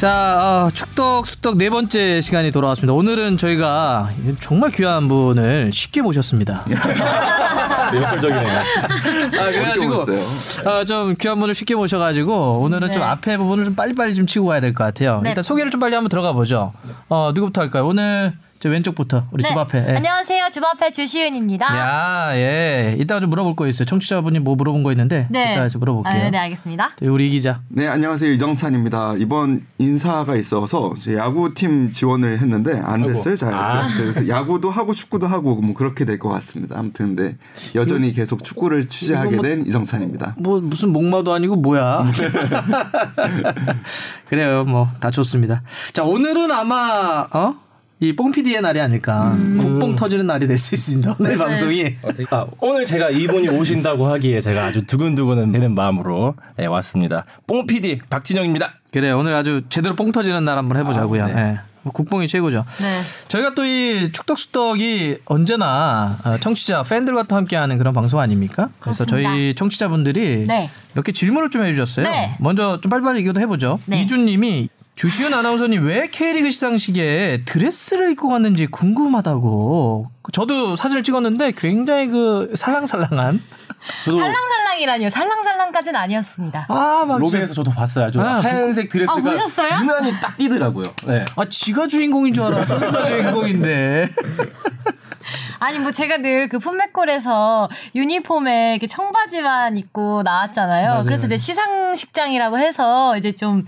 자, 어, 축덕 수덕 네 번째 시간이 돌아왔습니다. 오늘은 저희가 정말 귀한 분을 쉽게 모셨습니다. 역설적이네요. 아, 그래가지고 어, 좀 귀한 분을 쉽게 모셔가지고 오늘은 네. 좀 앞에 부분을 좀 빨리빨리 좀 치고 가야 될 것 같아요. 네. 일단 소개를 좀 빨리 한번 들어가 보죠. 어, 누구부터 할까요? 오늘 저 왼쪽부터 우리 집 앞에. 예. 안녕하세요. 집 앞에 주시은입니다. 야, 예. 이따가 좀 물어볼 거 있어요. 청취자분이 뭐 물어본 거 있는데 이따가 좀 물어볼게요. 아, 네, 알겠습니다. 우리 이 기자. 네, 안녕하세요. 이정찬입니다. 이번 인사가 있어서 야구팀 지원을 했는데 안 됐어요, 잘. 아. 그래서 야구도 하고 축구도 하고 뭐 그렇게 될 것 같습니다. 아무튼 근데 여전히 계속 축구를 취재하게 뭐- 된 이정찬입니다. 뭐 무슨 목마도 아니고 뭐야. 그래요. 뭐 다 좋습니다. 자, 오늘은 아마 어? 이 뽕피디의 날이 아닐까. 국뽕 터지는 날이 될 수 있습니다. 오늘 방송이. 아, 오늘 제가 이분이 오신다고 하기에 제가 아주 두근두근 되는 마음으로 네, 왔습니다. 뽕 PD 박진영입니다. 그래 오늘 아주 제대로 뽕 터지는 날 한번 해보자고요. 아, 네. 예. 뭐 국뽕이 최고죠. 네. 저희가 또 이 축덕수덕이 언제나 어, 청취자 팬들과 또 함께하는 그런 방송 아닙니까? 그래서 그렇습니다. 저희 청취자분들이 네. 몇개 질문을 좀 해주셨어요. 네. 먼저 좀 빨리빨리 얘기도 해보죠. 네. 이준님이 주시은 아나운서님 왜 K리그 시상식에 드레스를 입고 갔는지 궁금하다고. 저도 사진을 찍었는데 굉장히 그 살랑살랑한. 저도 살랑살랑이라니요. 살랑살랑까지는 아니었습니다. 아 막 로비에서 저도 봤어요. 아주 아, 하얀색 드레스가 아, 보셨어요? 유난히 딱 띄더라고요. 네. 아 지가 주인공인 줄 알아. 선수가 주인공인데. 아니 뭐 제가 늘그 풋맥골에서 유니폼에 이렇게 청바지만 입고 나왔잖아요. 맞아요. 그래서 이제 시상식장이라고 해서 이제 좀제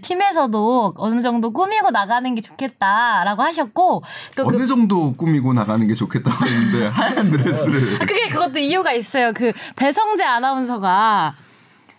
팀에서도 어느 정도 꾸미고 나가는 게 좋겠다라고 하셨고 또그 어느 정도 꾸미고 나가는 게 좋겠다고 했는데 하얀 드레스를 아, 그게 그것도 이유가 있어요. 그 배성재 아나운서가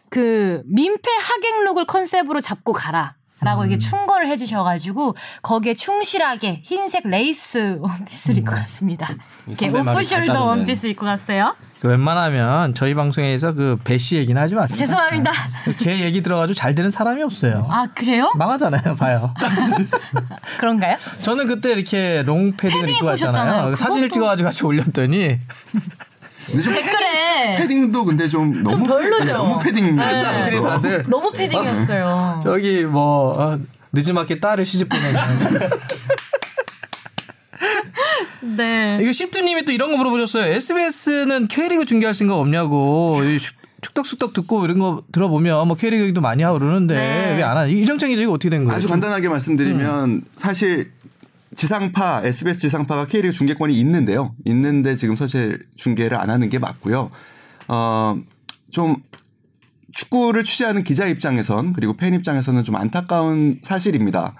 그 민폐 하객룩을 컨셉으로 잡고 가라. 라고 이게 충고를 해주셔가지고 거기에 충실하게 흰색 레이스 원피스를 입고 갔습니다. 이렇게 off-shoulder. 원피스 입고 갔어요. 그 웬만하면 저희 방송에서 그 배씨 얘기는 하지 맙시다. 죄송합니다. 걔 얘기 들어가지고 잘 되는 사람이 없어요. 아 그래요? 망하잖아요, 봐요. 그런가요? 저는 그때 이렇게 롱 패딩을 패딩 입고 갔잖아요. 사진을 찍어가지고 같이 올렸더니 댓글에 패딩도 근데 좀 너무 별로죠. 너무 패딩입니다. 사람들이 다들 너무 패딩이었어요. 저기 뭐 어, 늦지막히 딸을 시집 보내는 네. 이거 시투님이 또 이런 거 물어보셨어요. SBS는 K리그 중계할 생각 없냐고. 이 축- 축덕숙덕 듣고 이런 거 들어보면 뭐 K리그 얘기도 많이 하고 그러는데 네. 왜안 하냐. 이정창이 지금 어떻게 된 거예요? 아주 간단하게 말씀드리면 사실 지상파 SBS 지상파가 K리그 중계권이 있는데요. 있는데 지금 사실 중계를 안 하는 게 맞고요. 어좀 축구를 취재하는 기자 입장에선 그리고 팬 입장에서는 좀 안타까운 사실입니다.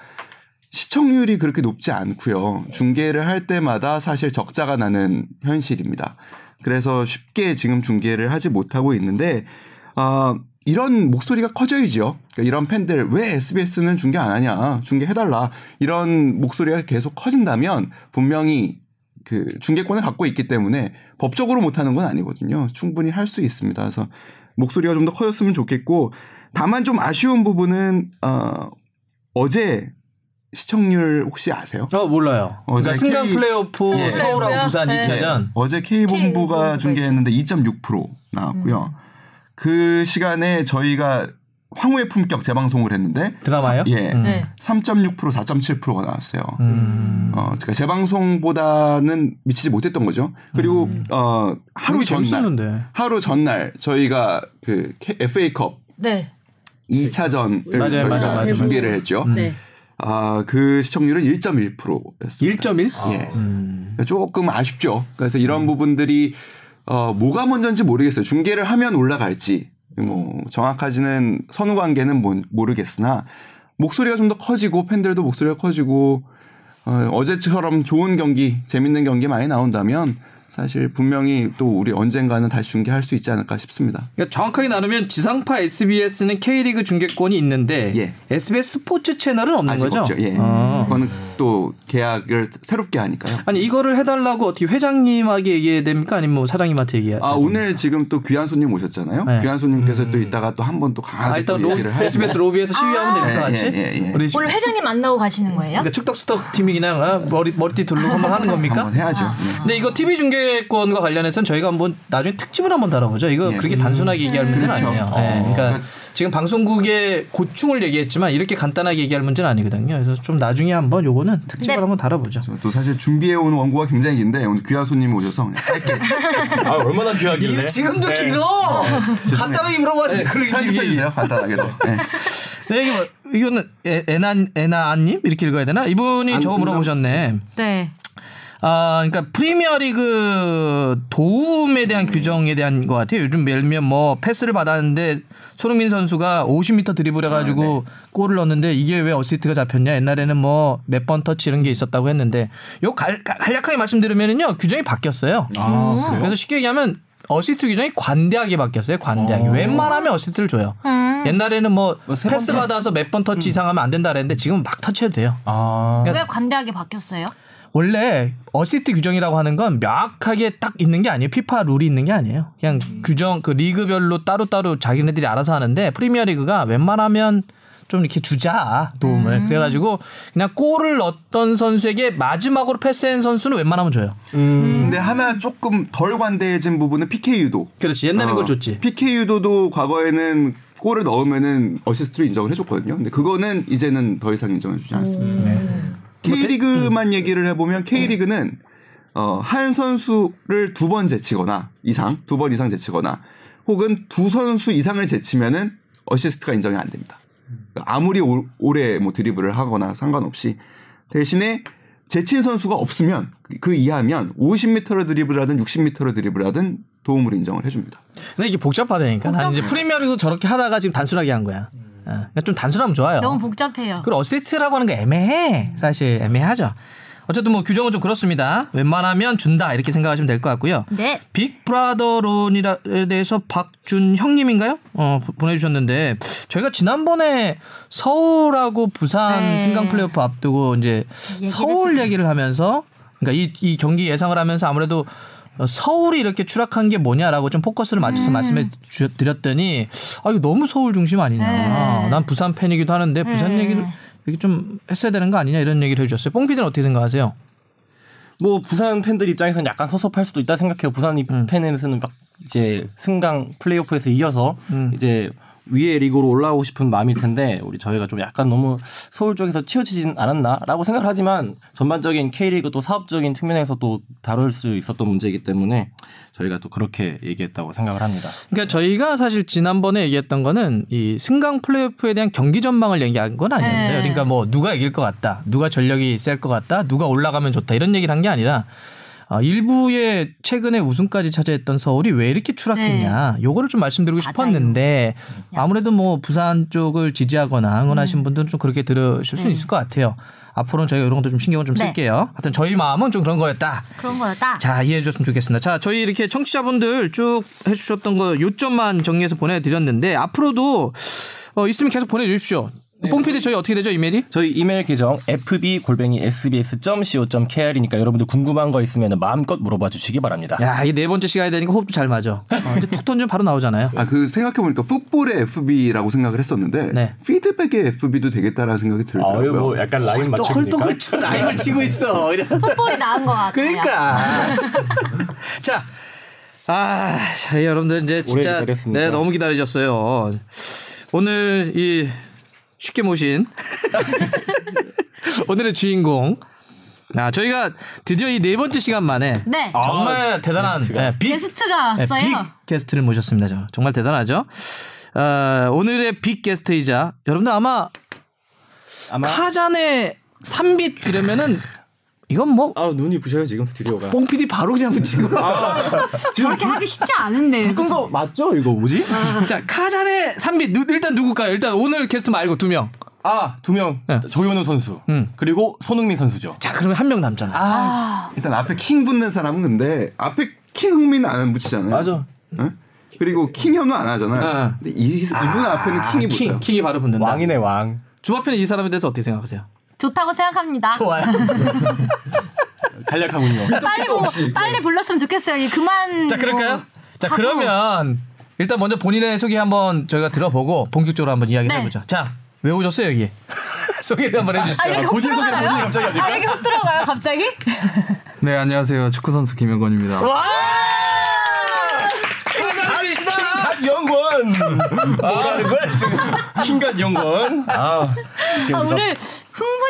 시청률이 그렇게 높지 않고요. 중계를 할 때마다 사실 적자가 나는 현실입니다. 그래서 쉽게 지금 중계를 하지 못하고 있는데 어, 이런 목소리가 커져야죠. 그러니까 이런 팬들 왜 SBS는 중계 안 하냐, 중계 해달라 이런 목소리가 계속 커진다면 분명히 그 중계권을 갖고 있기 때문에 법적으로 못하는 건 아니거든요. 충분히 할 수 있습니다. 그래서 목소리가 좀 더 커졌으면 좋겠고 다만 좀 아쉬운 부분은 어, 어제 시청률 혹시 아세요? 어 몰라요. 어제 그러니까 승강 K- 플레이오프 예. 서울하고 부산 네. 2차전. 어제 K본부가 K본부가 중계했는데 2.6% 나왔고요. 그 시간에 저희가 황후의 품격 재방송을 했는데 드라마요? 예. 음. 네. 3.6% 4.7%가 나왔어요. 음. 어, 그러니까 재방송보다는 미치지 못했던 거죠. 그리고 어 하루 전날 재밌었는데. 하루 전날 저희가 그 FA컵 네. 2차전을 맞아요, 저희가 맞아요, 맞아요. 중계를 했죠. 네. 아, 그 시청률은 1.1%였어요. 1.1? 예. 음. 조금 아쉽죠. 그래서 이런 부분들이 어 뭐가 먼저인지 모르겠어요. 중계를 하면 올라갈지 뭐 정확하지는 선후 관계는 모- 모르겠으나 목소리가 좀 더 커지고 팬들도 목소리가 커지고 어, 어제처럼 좋은 경기, 재밌는 경기 많이 나온다면 사실 분명히 또 우리 언젠가는 다시 중계할 수 있지 않을까 싶습니다. 그러니까 정확하게 나누면 지상파 SBS는 K리그 중계권이 있는데 예. SBS 스포츠 채널은 없는 아직 거죠? 없죠. 예. 어. 그거는 또 계약을 새롭게 하니까요. 아니 이거를 해달라고 어떻게 회장님에게 얘기해야 됩니까? 아니면 뭐 사장님한테 얘기해야 아 오늘 지금 또 귀한 손님 오셨잖아요. 네. 귀한 손님께서 또 이따가 또 한 번 또 강하게 아, 일단 또 로, 얘기를 하시고. SBS 로비에서 시위하면 됩니까 예, 같이? 예, 예, 예. 우리 오늘 회장님 만나고 가시는 거예요? 그러니까 축덕수덕 팀이 그냥 어? 머리 머리띠 두르고 한번 하는 겁니까? 한번 해야죠. 아. 예. 근데 이거 TV 중계 권과 관련해서는 저희가 한번 나중에 특집을 한번 다뤄보죠. 이거 예. 그렇게 단순하게 얘기할 문제는 그렇죠. 아니에요. 어, 예, 그러니까 지금 방송국의 고충을 얘기했지만 이렇게 간단하게 얘기할 문제는 아니거든요. 그래서 좀 나중에 한번 요거는 특집을 네. 한번 다뤄보죠. 또 사실 준비해 온 원고가 굉장히 긴데 오늘 귀하 손님 오셔서 아 얼마나 귀하길래? 지금도 네. 길어. 간단하게 물어봤는데 그렇게 편집해. 주세요 간단하게도. 네. 네, 이거 뭐, 이거는 에- 에나 에나님 이렇게 읽어야 되나? 이분이 저거 물어보셨네. 네. 아, 그러니까 프리미어리그 도움에 대한 규정에 대한 것 같아요. 요즘 예를 들면 뭐 패스를 받았는데 손흥민 선수가 50m 드리블 해가지고 골을 넣었는데 이게 왜 어시스트가 잡혔냐? 옛날에는 뭐 몇 번 터치 이런 게 있었다고 했는데 요 갈, 갈- 간략하게 말씀드리면은요 규정이 바뀌었어요. 아? 그래서 쉽게 얘기하면 어시스트 규정이 관대하게 바뀌었어요. 관대하게. 웬만하면 어시스트를 줘요. 음. 옛날에는 뭐 뭐세 패스 번 받아서 몇 번 터치 이상 하면 안 된다 그랬는데 지금은 막 터치해도 돼요. 아. 왜 관대하게 바뀌었어요? 원래 어시스트 규정이라고 하는 건 명확하게 딱 있는 게 아니에요. 피파 룰이 있는 게 아니에요. 그냥 규정 그 리그별로 따로따로 자기네들이 알아서 하는데 프리미어 리그가 웬만하면 좀 이렇게 주자 도움을 그래가지고 그냥 골을 넣었던 선수에게 마지막으로 패스한 선수는 웬만하면 줘요. 근데 하나 조금 덜 관대해진 부분은 PK 유도. 그렇지 옛날엔 어, 그걸 줬지. PK 유도도 과거에는 골을 넣으면은 어시스트를 인정을 해줬거든요. 근데 그거는 이제는 더 이상 인정해주지 않습니다. K리그만 얘기를 해보면 K리그는 어, 한 선수를 두 번 제치거나 이상, 두 번 이상 제치거나 혹은 두 선수 이상을 제치면은 어시스트가 인정이 안 됩니다. 아무리 오, 오래 뭐 드리블을 하거나 상관없이 대신에 제친 선수가 없으면 그 이하면 50m로 드리블 하든 60m로 드리블 하든 도움으로 인정을 해줍니다. 근데 이게 복잡하다니까. 나는 이제 프리미어리그 저렇게 하다가 지금 단순하게 한 거야. 어, 그러니까 좀 단순하면 좋아요. 너무 복잡해요. 그리고 어시스트라고 하는 게 애매해. 사실 애매하죠. 어쨌든 뭐 규정은 좀 그렇습니다. 웬만하면 준다 이렇게 생각하시면 될 것 같고요. 네. 빅브라더론이에 대해서 박준 형님인가요? 어 보- 보내주셨는데 저희가 지난번에 서울하고 부산 네. 승강 플레이오프 앞두고 이제 얘기를 서울 했었죠. 얘기를 하면서 그러니까 이, 이 경기 예상을 하면서 아무래도 어, 서울이 이렇게 추락한 게 뭐냐라고 좀 포커스를 맞춰서 음. 말씀해 주- 드렸더니 아 이거 너무 서울 중심 아니냐. 네. 난 부산 팬이기도 하는데 부산 네. 얘기를 이렇게 좀 했어야 되는 거 아니냐 이런 얘기를 해주셨어요. 뽕피디는 어떻게 생각하세요? 뭐 부산 팬들 입장에서는 약간 섭섭할 수도 있다 생각해요. 부산 이 팬에서는 막 이제 승강 플레이오프에서 이어서 이제 위에 리그로 올라오고 싶은 마음일 텐데 우리 저희가 좀 약간 너무 서울 쪽에서 치우치진 않았나라고 생각을 하지만 전반적인 K리그 또 사업적인 측면에서 또 다룰 수 있었던 문제이기 때문에 저희가 또 그렇게 얘기했다고 생각을 합니다. 그러니까 저희가 사실 지난번에 얘기했던 거는 이 승강 플레이오프에 대한 경기 전망을 얘기한 건 아니었어요. 네. 그러니까 뭐 누가 이길 것 같다, 누가 전력이 셀 것 같다, 누가 올라가면 좋다 이런 얘기를 한 게 아니라 어, 일부의 최근에 우승까지 차지했던 서울이 왜 이렇게 추락했냐, 요거를 좀 말씀드리고 맞아요. 싶었는데 아무래도 뭐 부산 쪽을 지지하거나 응원하신 음. 분들은 좀 그렇게 들으실 수 있을 것 같아요. 앞으로는 저희가 이런 것도 좀 신경을 좀 네. 쓸게요. 하여튼 저희 마음은 좀 그런 거였다. 그런 거였다. 자 이해해 줬으면 좋겠습니다. 자 저희 이렇게 청취자분들 쭉 해주셨던 거 요점만 정리해서 보내드렸는데 앞으로도 어, 있으면 계속 보내주십시오. 뽕피디 저희 어떻게 되죠 이메일이? 저희 이메일 계정 fb 골뱅이 sbs.co.kr이니까 여러분들 궁금한 거 있으면 마음껏 물어봐 주시기 바랍니다. 야 이게 네 번째 시간이 되니까 호흡도 잘 맞아. 어, 이제 툭 던지면 바로 나오잖아요. 아, 그 생각해 보니까 풋볼의 FB라고 생각을 했었는데 네. 피드백의 FB도 되겠다라는 생각이 들더라고요. 뭐 약간 라인 맞춥니까? 라임을 치고 있어. 풋볼이 나은 것 같아요. 그러니까. 자. 아, 자, 여러분들 이제 진짜. 네, 너무 기다리셨어요. 오늘 이 쉽게 모신 오늘의 주인공. 아, 저희가 드디어 이 네 번째 시간 만에 네. 아, 정말 대단한 네, 빅, 게스트가 네, 왔어요. 빅 게스트를 모셨습니다. 저. 정말 대단하죠. 어, 오늘의 빅 게스트이자 여러분들 아마 아마 카잔의 3빛 이러면은 이건 뭐 아 눈이 부셔요 지금 스튜디오가. 뽕PD 바로 그냥 붙이고 저렇게 하기 쉽지 않은데. 끈거 맞죠? 이거 뭐지? 자 카잔의 3빛 누, 일단 누굴까요? 일단 오늘 게스트 말고 두 명. 아 두 명. 네. 조현우 선수. 음. 그리고 손흥민 선수죠. 자 그러면 한 명 남잖아. 아, 일단 앞에 킹 붙는 사람은 근데 앞에 킹 흥민은 안 붙이잖아요. 맞아. 응? 그리고 킹 현우 안 하잖아요. 어. 근데 이, 이분 앞에는 킹이 킹 붙어요. 킹이 바로 붙는다. 왕이네 왕. 주바편은 이 사람에 대해서 어떻게 생각하세요? 좋다고 생각합니다. 좋아요. 간략하군요. 빨리 보, 빨리 불렀으면 좋겠어요. 이 그만. 자 그럴까요? 뭐 자 하고. 그러면 일단 먼저 본인의 소개 한번 저희가 들어보고 본격적으로 한번 이야기를 네. 해보죠. 자왜 오셨어요 여기? 소개를 한번 해주시죠. 아 이렇게 훅 본인 들어가나요? 본인이 갑자기 합니까? 아 이렇게 훅 들어가요 갑자기? 네 안녕하세요 축구 선수 김영건입니다. 와! 대단하시다. 박영권. 뭐라는 거야 지금 킹간 이용건. 아, 아, 오늘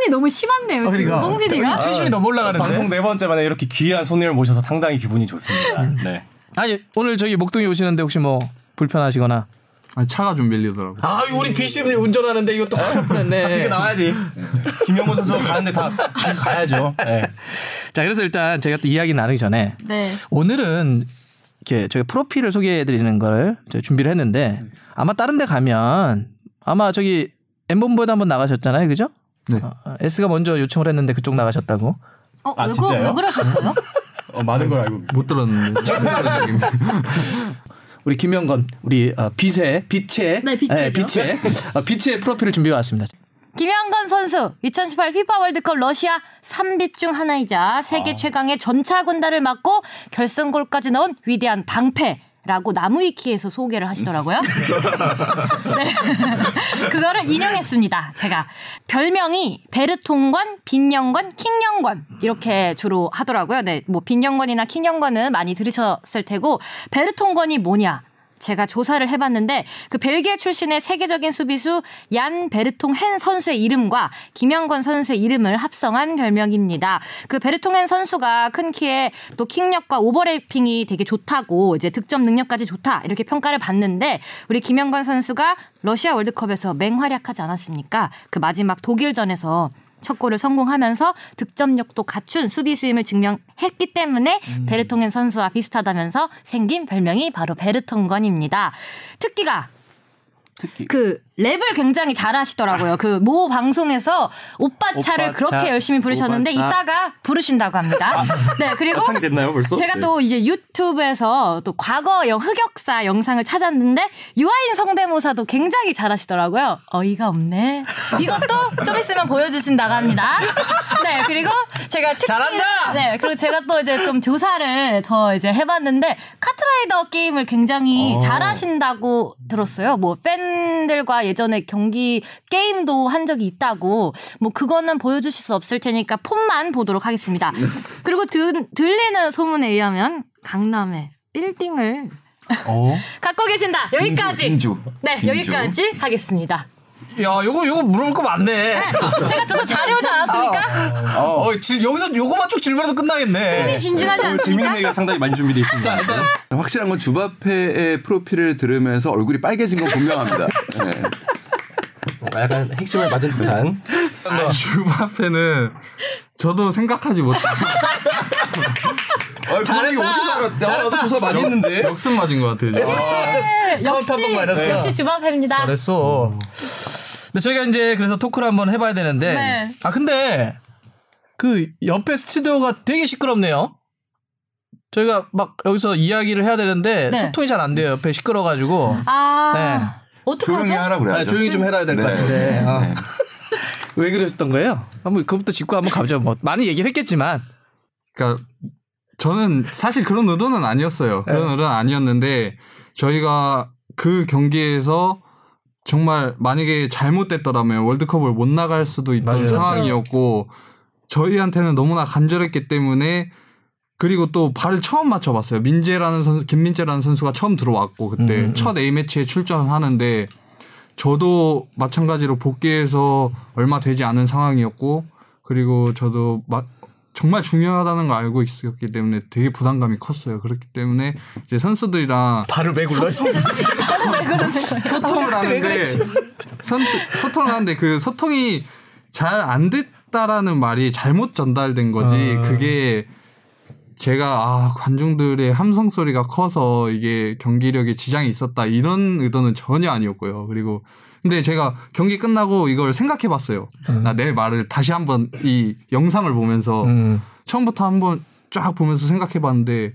흥분이 너무 심한데요, 지금 그러니까. 뽕 PD가. 텐션이 너무 올라가는데. 방송 네 번째 만에 이렇게 귀한 손님을 모셔서 상당히 기분이 좋습니다. 네. 아니 오늘 저기 목동에 오시는데 혹시 뭐 불편하시거나 아니, 차가 좀 밀리더라고. 아 우리 비씨분이 운전하는데 이거 또 큰일 뻔했네 이거 나와야지. 김영건 선수 가는데 다 가야죠. 네. 자 그래서 일단 저희가 또 이야기 나누기 전에 네. 오늘은 이렇게 저희 프로필을 소개해 드리는 걸 저희 준비를 했는데 아마 다른 데 가면 아마 저기 엠본부에도 한번 나가셨잖아요 그죠? 네. 어, S가 먼저 요청을 했는데 그쪽 나가셨다고 어, 아, 왜, 그, 진짜요? 왜 그러셨어요? 어, 많은 걸 알고. 못 들었는데. 우리 김영건 우리 어, 빛의 빛의 네, 빛이죠. 빛의 어, 빛의 프로필을 준비해 왔습니다. 김영건 선수 2018 피파 월드컵 러시아 3빛 중 하나이자 세계 최강의 전차 군단을 맡고 결승골까지 넣은 위대한 방패. 라고 나무위키에서 소개를 하시더라고요. 네. 그거를 인용했습니다. 제가 별명이 베르통관, 빈영관, 킹영관 이렇게 주로 하더라고요. 네, 뭐 빈영관이나 킹영관은 많이 들으셨을 테고 베르통관이 뭐냐? 제가 조사를 해봤는데 그 벨기에 출신의 세계적인 수비수 얀 베르통 헨 선수의 이름과 김영건 선수의 이름을 합성한 별명입니다. 그 베르통 헨 선수가 큰 키에 또 킥력과 오버래핑이 되게 좋다고 이제 득점 능력까지 좋다 이렇게 평가를 받는데 우리 김영건 선수가 러시아 월드컵에서 맹활약하지 않았습니까? 그 마지막 독일전에서 첫 골을 성공하면서 득점력도 갖춘 수비수임을 증명했기 때문에 베르통겐 선수와 비슷하다면서 생긴 별명이 바로 베르통건입니다. 특기가 특히 그 랩을 굉장히 잘하시더라고요. 그 모 방송에서 오빠 차를 오빠 그렇게 차, 열심히 부르셨는데. 이따가 부르신다고 합니다. 네 그리고 상이 됐나요? 제가 또 이제 유튜브에서 또 과거 영 흑역사 영상을 찾았는데 유아인 성대모사도 굉장히 잘하시더라고요. 어이가 없네. 이것도 좀 있으면 보여주신다고 합니다. 네 그리고 제가 특히 잘한다! 네 그리고 제가 또 이제 좀 조사를 더 이제 해봤는데 카트라이더 게임을 굉장히 어. 잘하신다고 들었어요. 뭐 팬들과 예전에 경기 게임도 한 적이 있다고 뭐 그거는 보여주실 수 없을 테니까 폰만 보도록 하겠습니다. 그리고 들, 들리는 소문에 의하면 강남에 빌딩을 어? 갖고 계신다. 여기까지. 빙주. 네, 빙주. 여기까지 하겠습니다. 야 요거 요거 물어볼 거 많네. 제가 조사 잘해오지 않았습니까? 어. 어 지금 여기서 요거만 쭉 질문해도 끝나겠네. 진진하지 재밌는 않습니까? 얘기가 상당히 많이 준비되어 있습니다. 확실한 건 주바페의 프로필을 들으면서 얼굴이 빨개진 건 분명합니다. 네. 어, 약간 핵심을 맞은 듯한. 아, 주바페는 저도 생각하지 못했어요. 잘했다. 나도 조사 많이 했는데. 역습 맞은 것 같아요. 네, 역시 한번 맞았어. 역시 주바페입니다. 잘했어. 근데 저희가 이제 그래서 토크를 한번 해봐야 되는데 네. 아 근데 그 옆에 스튜디오가 되게 시끄럽네요. 저희가 막 여기서 이야기를 해야 되는데 네. 소통이 잘 안 돼요. 옆에 시끄러가지고 아 네. 어떡하죠? 조용히 하라 그래야죠. 아, 조용히 좀 해야 될것 네. 같은데 아. 네. 왜 그러셨던 거예요? 한번 그것부터 짚고 한번 가죠. 뭐 많이 얘기를 했겠지만 그러니까 저는 사실 그런 의도는 아니었어요. 그런 의도는 아니었는데 저희가 그 경기에서 정말 만약에 잘못됐더라면 월드컵을 못 나갈 수도 있던 맞아요. 상황이었고 저희한테는 너무나 간절했기 때문에 그리고 또 발을 처음 맞춰봤어요. 민재라는 선수, 김민재라는 선수가 처음 들어왔고 그때 음, 첫 A 매치에 출전하는데 저도 마찬가지로 복귀해서 얼마 되지 않은 상황이었고 그리고 저도 마- 정말 중요하다는 걸 알고 있었기 때문에 되게 부담감이 컸어요. 그렇기 때문에 이제 선수들이랑 발을 왜 굴렀지? 소통을 하는데 선, 소통을 하는데 그 소통이 잘 안 됐다라는 말이 잘못 전달된 거지. 어. 그게 제가 아 관중들의 함성 소리가 커서 이게 경기력에 지장이 있었다 이런 의도는 전혀 아니었고요. 그리고 근데 제가 경기 끝나고 이걸 생각해 봤어요. 나내 말을 다시 한번 이 영상을 보면서 음. 처음부터 한번 쫙 보면서 생각해 봤는데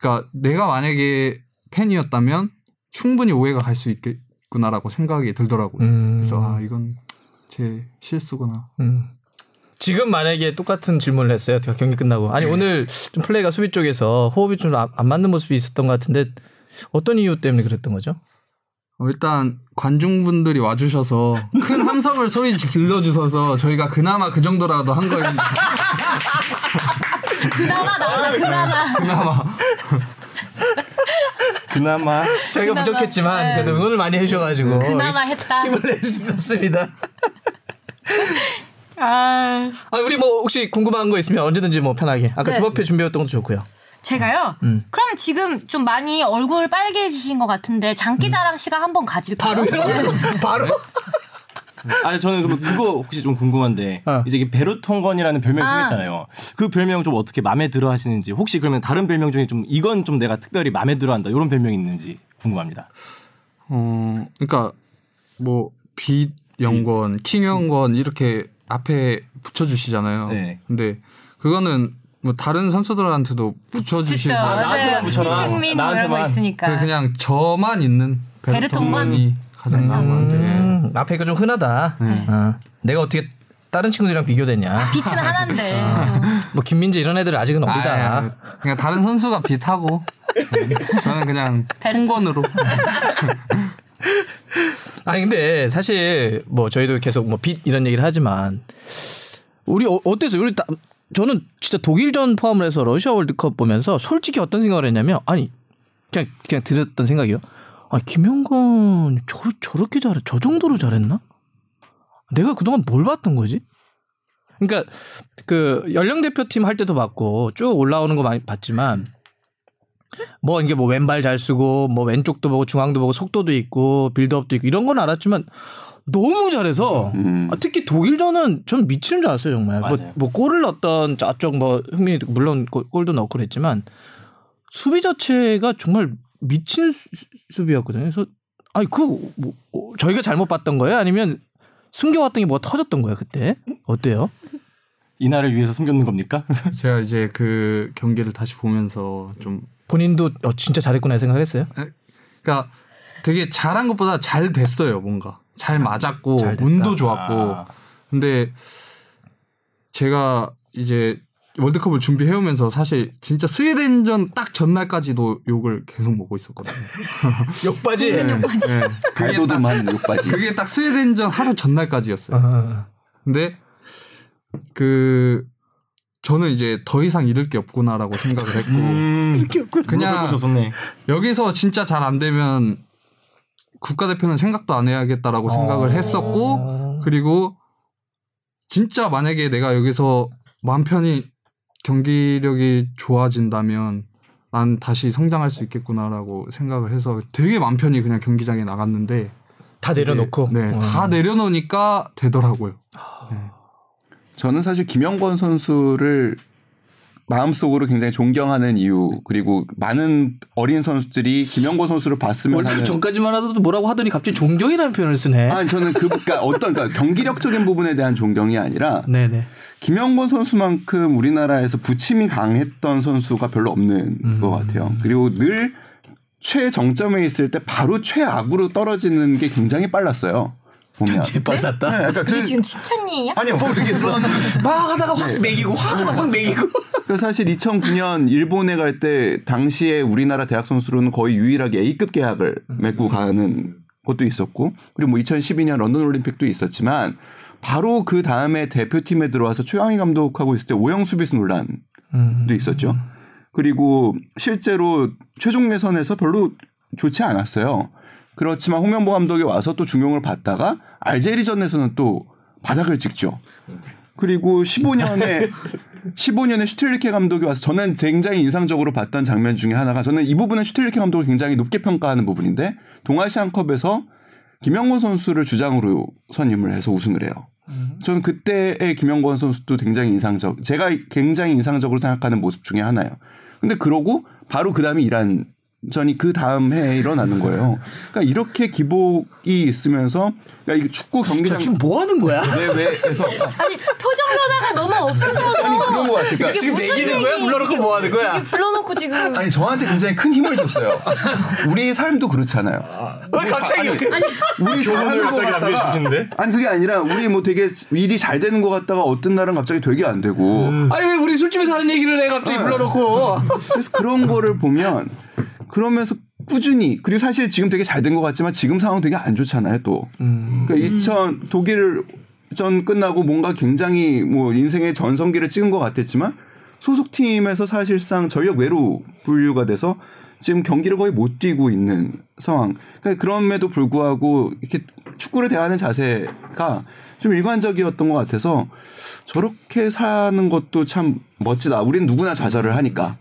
그러니까 내가 만약에 팬이었다면 충분히 오해가 갈 수 있겠구나라고 생각이 들더라고요. 음. 그래서 아 이건 제 실수구나. 음. 지금 만약에 똑같은 질문을 했어요. 제가 경기 끝나고. 아니 오늘 좀 플레이가 수비 쪽에서 호흡이 좀 안 맞는 모습이 있었던 것 같은데 어떤 이유 때문에 그랬던 거죠? 어, 일단 관중분들이 와주셔서 큰 함성을 소리 질러주셔서 저희가 그나마 그 정도라도 한 거였는데 그나마 나왔다 그나마. 그나마 그나마 저희가 그나마, 부족했지만 네. 그래도 응원을 많이 해주셔가지고 그나마 했다. 힘을 있었습니다. 아, 아 우리 뭐 혹시 궁금한 거 있으면 언제든지 뭐 편하게 아까 네. 주법회 준비했던 것도 좋고요. 제가요. 음. 그럼 지금 좀 많이 얼굴 빨개지신 것 같은데 장기자랑 시간 한번 가질까요? 음. 바로요? 바로? 아니 저는 그럼 그거 혹시 좀 궁금한데 어. 이제 이게 베르통건이라는 별명 아. 생겼잖아요. 그 별명 좀 어떻게 마음에 들어 하시는지 혹시 그러면 다른 별명 중에 좀 이건 좀 내가 특별히 마음에 들어 한다 이런 별명이 있는지 궁금합니다. 어, 그러니까 뭐 빛 영권, 킹 영권 이렇게 앞에 붙여 주시잖아요. 네. 근데 그거는 뭐 다른 선수들한테도 붙여주시고 맞아요. 나한테만 붙여라. 이승민 뭐 이런 거 나한테만. 있으니까. 그냥 저만 있는 베르통건? 베르통건이 가장 나은 것 같아요. 음, 앞에가 좀 흔하다. 어. 내가 어떻게 다른 친구들이랑 비교됐냐? 빛은 하나인데. 뭐 김민재 이런 애들 아직은 어리다. 아, 그냥 다른 선수가 빛하고 저는 그냥 통건으로 아니 근데 사실 뭐 저희도 계속 뭐 빛 이런 얘기를 하지만 우리 어, 어땠어요? 우리 다, 저는 진짜 독일전 포함을 해서 러시아 월드컵 보면서 솔직히 어떤 생각을 했냐면 아니 그냥 그냥 들었던 생각이요. 아 김영건 저, 저렇게 잘해 저 정도로 잘했나? 내가 그동안 뭘 봤던 거지? 그러니까 그 연령 대표팀 할 때도 봤고 쭉 올라오는 거 많이 봤지만 뭐 이게 뭐 왼발 잘 쓰고 뭐 왼쪽도 보고 중앙도 보고 속도도 있고 빌드업도 있고 이런 건 알았지만 너무 잘해서 음. 아, 특히 독일전은 전 미치는 줄 알았어요 정말 뭐, 맞아요. 뭐 골을 넣었던 저쪽 뭐 흥민이 물론 골- 골도 넣고 그랬지만 수비 자체가 정말 미친 수- 수비였거든요 그래서 아니 그 뭐, 어, 저희가 잘못 봤던 거예요 아니면 숨겨왔던 게 뭐가 터졌던 거예요 그때 어때요? 이 날을 위해서 숨겼는 겁니까? 제가 이제 그 경기를 다시 보면서 좀 본인도 어, 진짜 잘했구나 생각을 했어요? 그러니까 되게 잘한 것보다 잘 됐어요 뭔가 잘 맞았고 잘. 운도 좋았고 아. 근데 제가 이제 월드컵을 준비해오면서 사실 진짜 스웨덴전 딱 전날까지도 욕을 계속 먹고 있었거든요. 욕바지. 네. 갈도드만 욕바지. 그게 딱 스웨덴전 하루 전날까지였어요. 아, 근데 그 저는 이제 더 이상 잃을 게 없구나라고 생각을 했고 음, 그냥 좋네. 여기서 진짜 잘 안 되면 국가대표는 생각도 안 해야겠다라고 생각을 했었고 그리고 진짜 만약에 내가 여기서 마음 편히 경기력이 좋아진다면 난 다시 성장할 수 있겠구나라고 생각을 해서 되게 마음 편히 그냥 경기장에 나갔는데 다 내려놓고. 네, 어. 다 내려놓으니까 되더라고요. 저는 사실 김영권 선수를 마음속으로 굉장히 존경하는 이유 그리고 많은 어린 선수들이 김영권 선수를 봤으면 월드컵 하는 전까지만 하더라도 뭐라고 하더니 갑자기 존경이라는 표현을 쓰네. 아니 저는 그 그러니까 어떤 그러니까 경기력적인 부분에 대한 존경이 아니라 네네. 김영권 선수만큼 우리나라에서 부침이 강했던 선수가 별로 없는 음. 것 같아요. 그리고 늘 최정점에 있을 때 바로 최악으로 떨어지는 게 굉장히 빨랐어요. 보면. 빨랐다. 네, 이게 그, 지금 칭찬이에요? 아니요 모르겠어. 막 하다가 확 매기고 확 하다가 확 매기고. 그 사실 2009년 일본에 갈 때 당시에 우리나라 대학 선수로는 거의 유일하게 A급 계약을 맺고 가는 것도 있었고 그리고 뭐 2012년 런던 올림픽도 있었지만 바로 그 다음에 대표팀에 들어와서 최강희 감독하고 있을 때 오영 수비수 논란도 있었죠. 그리고 실제로 최종 예선에서 별로 좋지 않았어요. 그렇지만 홍명보 감독이 와서 또 중용을 받다가 알제리전에서는 또 바닥을 찍죠. 그리고 15년에 15년에 슈틸리케 감독이 와서 저는 굉장히 인상적으로 봤던 장면 중에 하나가 저는 이 부분은 슈틸리케 감독을 굉장히 높게 평가하는 부분인데 동아시안컵에서 김영권 선수를 주장으로 선임을 해서 우승을 해요. 저는 그때의 김영권 선수도 굉장히 인상적, 제가 굉장히 인상적으로 생각하는 모습 중에 하나예요. 근데 그러고 바로 그 다음에 이란 전이 그 다음 해에 일어나는 거예요. 그러니까 이렇게 기복이 있으면서 그러니까 이 축구 경기장 지금 뭐 하는 거야? 내외에서 아니 표정 변화가 너무 없으셔서 아니 그런 것 같아요. 그러니까 지금 무슨 매기는 거야? 불러놓고 뭐 하는 거야? 불러놓고 지금 아니 저한테 굉장히 큰 힘을 줬어요. 우리 삶도 그렇잖아요. 왜 갑자기? 우리 잘하는 것 갑자기 남겨주시는데? 아니 그게 아니라 우리 뭐 되게 일이 잘 되는 것 같다가 어떤 날은 갑자기 되게 안 되고 아니 왜 우리 술집에서 하는 얘기를 해 갑자기 불러놓고? 그래서 그런 거를 보면 그러면서 꾸준히 그리고 사실 지금 되게 잘 된 것 같지만 지금 상황 되게 안 좋잖아요 또. 그러니까 2000 독일 전 끝나고 뭔가 굉장히 뭐 인생의 전성기를 찍은 것 같았지만 소속팀에서 사실상 전력 외로 분류가 돼서 지금 경기를 거의 못 뛰고 있는 상황. 그러니까 그럼에도 불구하고 이렇게 축구를 대하는 자세가 좀 일관적이었던 것 같아서 저렇게 사는 것도 참 멋지다. 우리는 누구나 좌절을 하니까.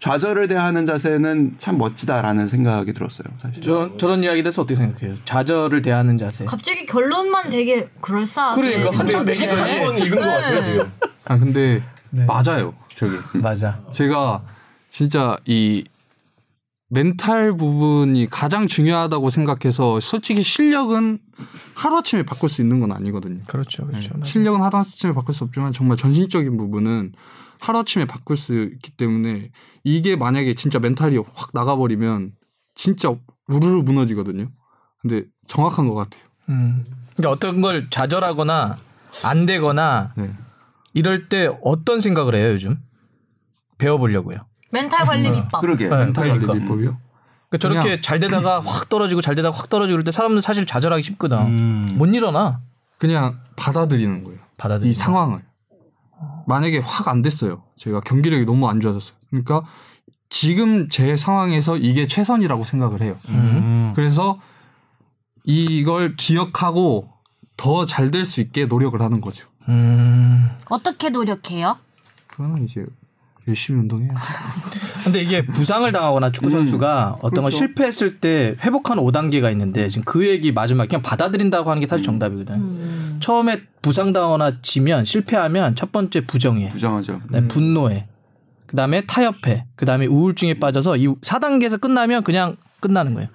좌절을 대하는 자세는 참 멋지다라는 생각이 들었어요. 사실. 저, 저런 이야기에 대해서 어떻게 생각해요? 좌절을 대하는 자세. 갑자기 결론만 되게 그럴싸하게. 그러니까 한참 네. 한번 읽은 것 같아요 지금. 아 근데 맞아요. 저게. 맞아. 제가 진짜 이 멘탈 부분이 가장 중요하다고 생각해서 솔직히 실력은 하루아침에 바꿀 수 있는 건 아니거든요. 그렇죠, 그렇죠. 네. 실력은 하루아침에 바꿀 수 없지만 정말 전신적인 부분은 하루아침에 바꿀 수 있기 때문에 이게 만약에 진짜 멘탈이 확 나가버리면 진짜 우르르 무너지거든요. 근데 정확한 것 같아요. 음. 그러니까 어떤 걸 좌절하거나 안 되거나 네. 이럴 때 어떤 생각을 해요 요즘? 배워보려고요. 멘탈 관리 비법. 그러게. 네. 멘탈 관리 그러니까. 비법이요? 그러니까 저렇게 그냥- 잘 되다가 확 떨어지고 잘 되다가 확 떨어지고 그럴 때 사람은 사실 좌절하기 쉽거든. 음. 못 일어나. 그냥 받아들이는 거예요. 받아들이. 이 상황을 만약에 확 안 됐어요. 제가 경기력이 너무 안 좋아졌어요. 그러니까 지금 제 상황에서 이게 최선이라고 생각을 해요. 음. 그래서 이걸 기억하고 더 잘 될 수 있게 노력을 하는 거죠. 음. 어떻게 노력해요? 그거는 이제 열심히 운동해야지. 근데 이게 부상을 당하거나 축구 선수가 어떤 걸 실패했을 때 회복하는 5단계가 있는데 지금 그 얘기 마지막 그냥 받아들인다고 하는 게 사실 정답이거든. 처음에 부상 당하거나 지면 실패하면 첫 번째 부정해. 부정하죠. 그다음에 분노해. 그다음에 타협해. 그다음에 우울증에 빠져서 이 4단계에서 끝나면 그냥 끝나는 거예요.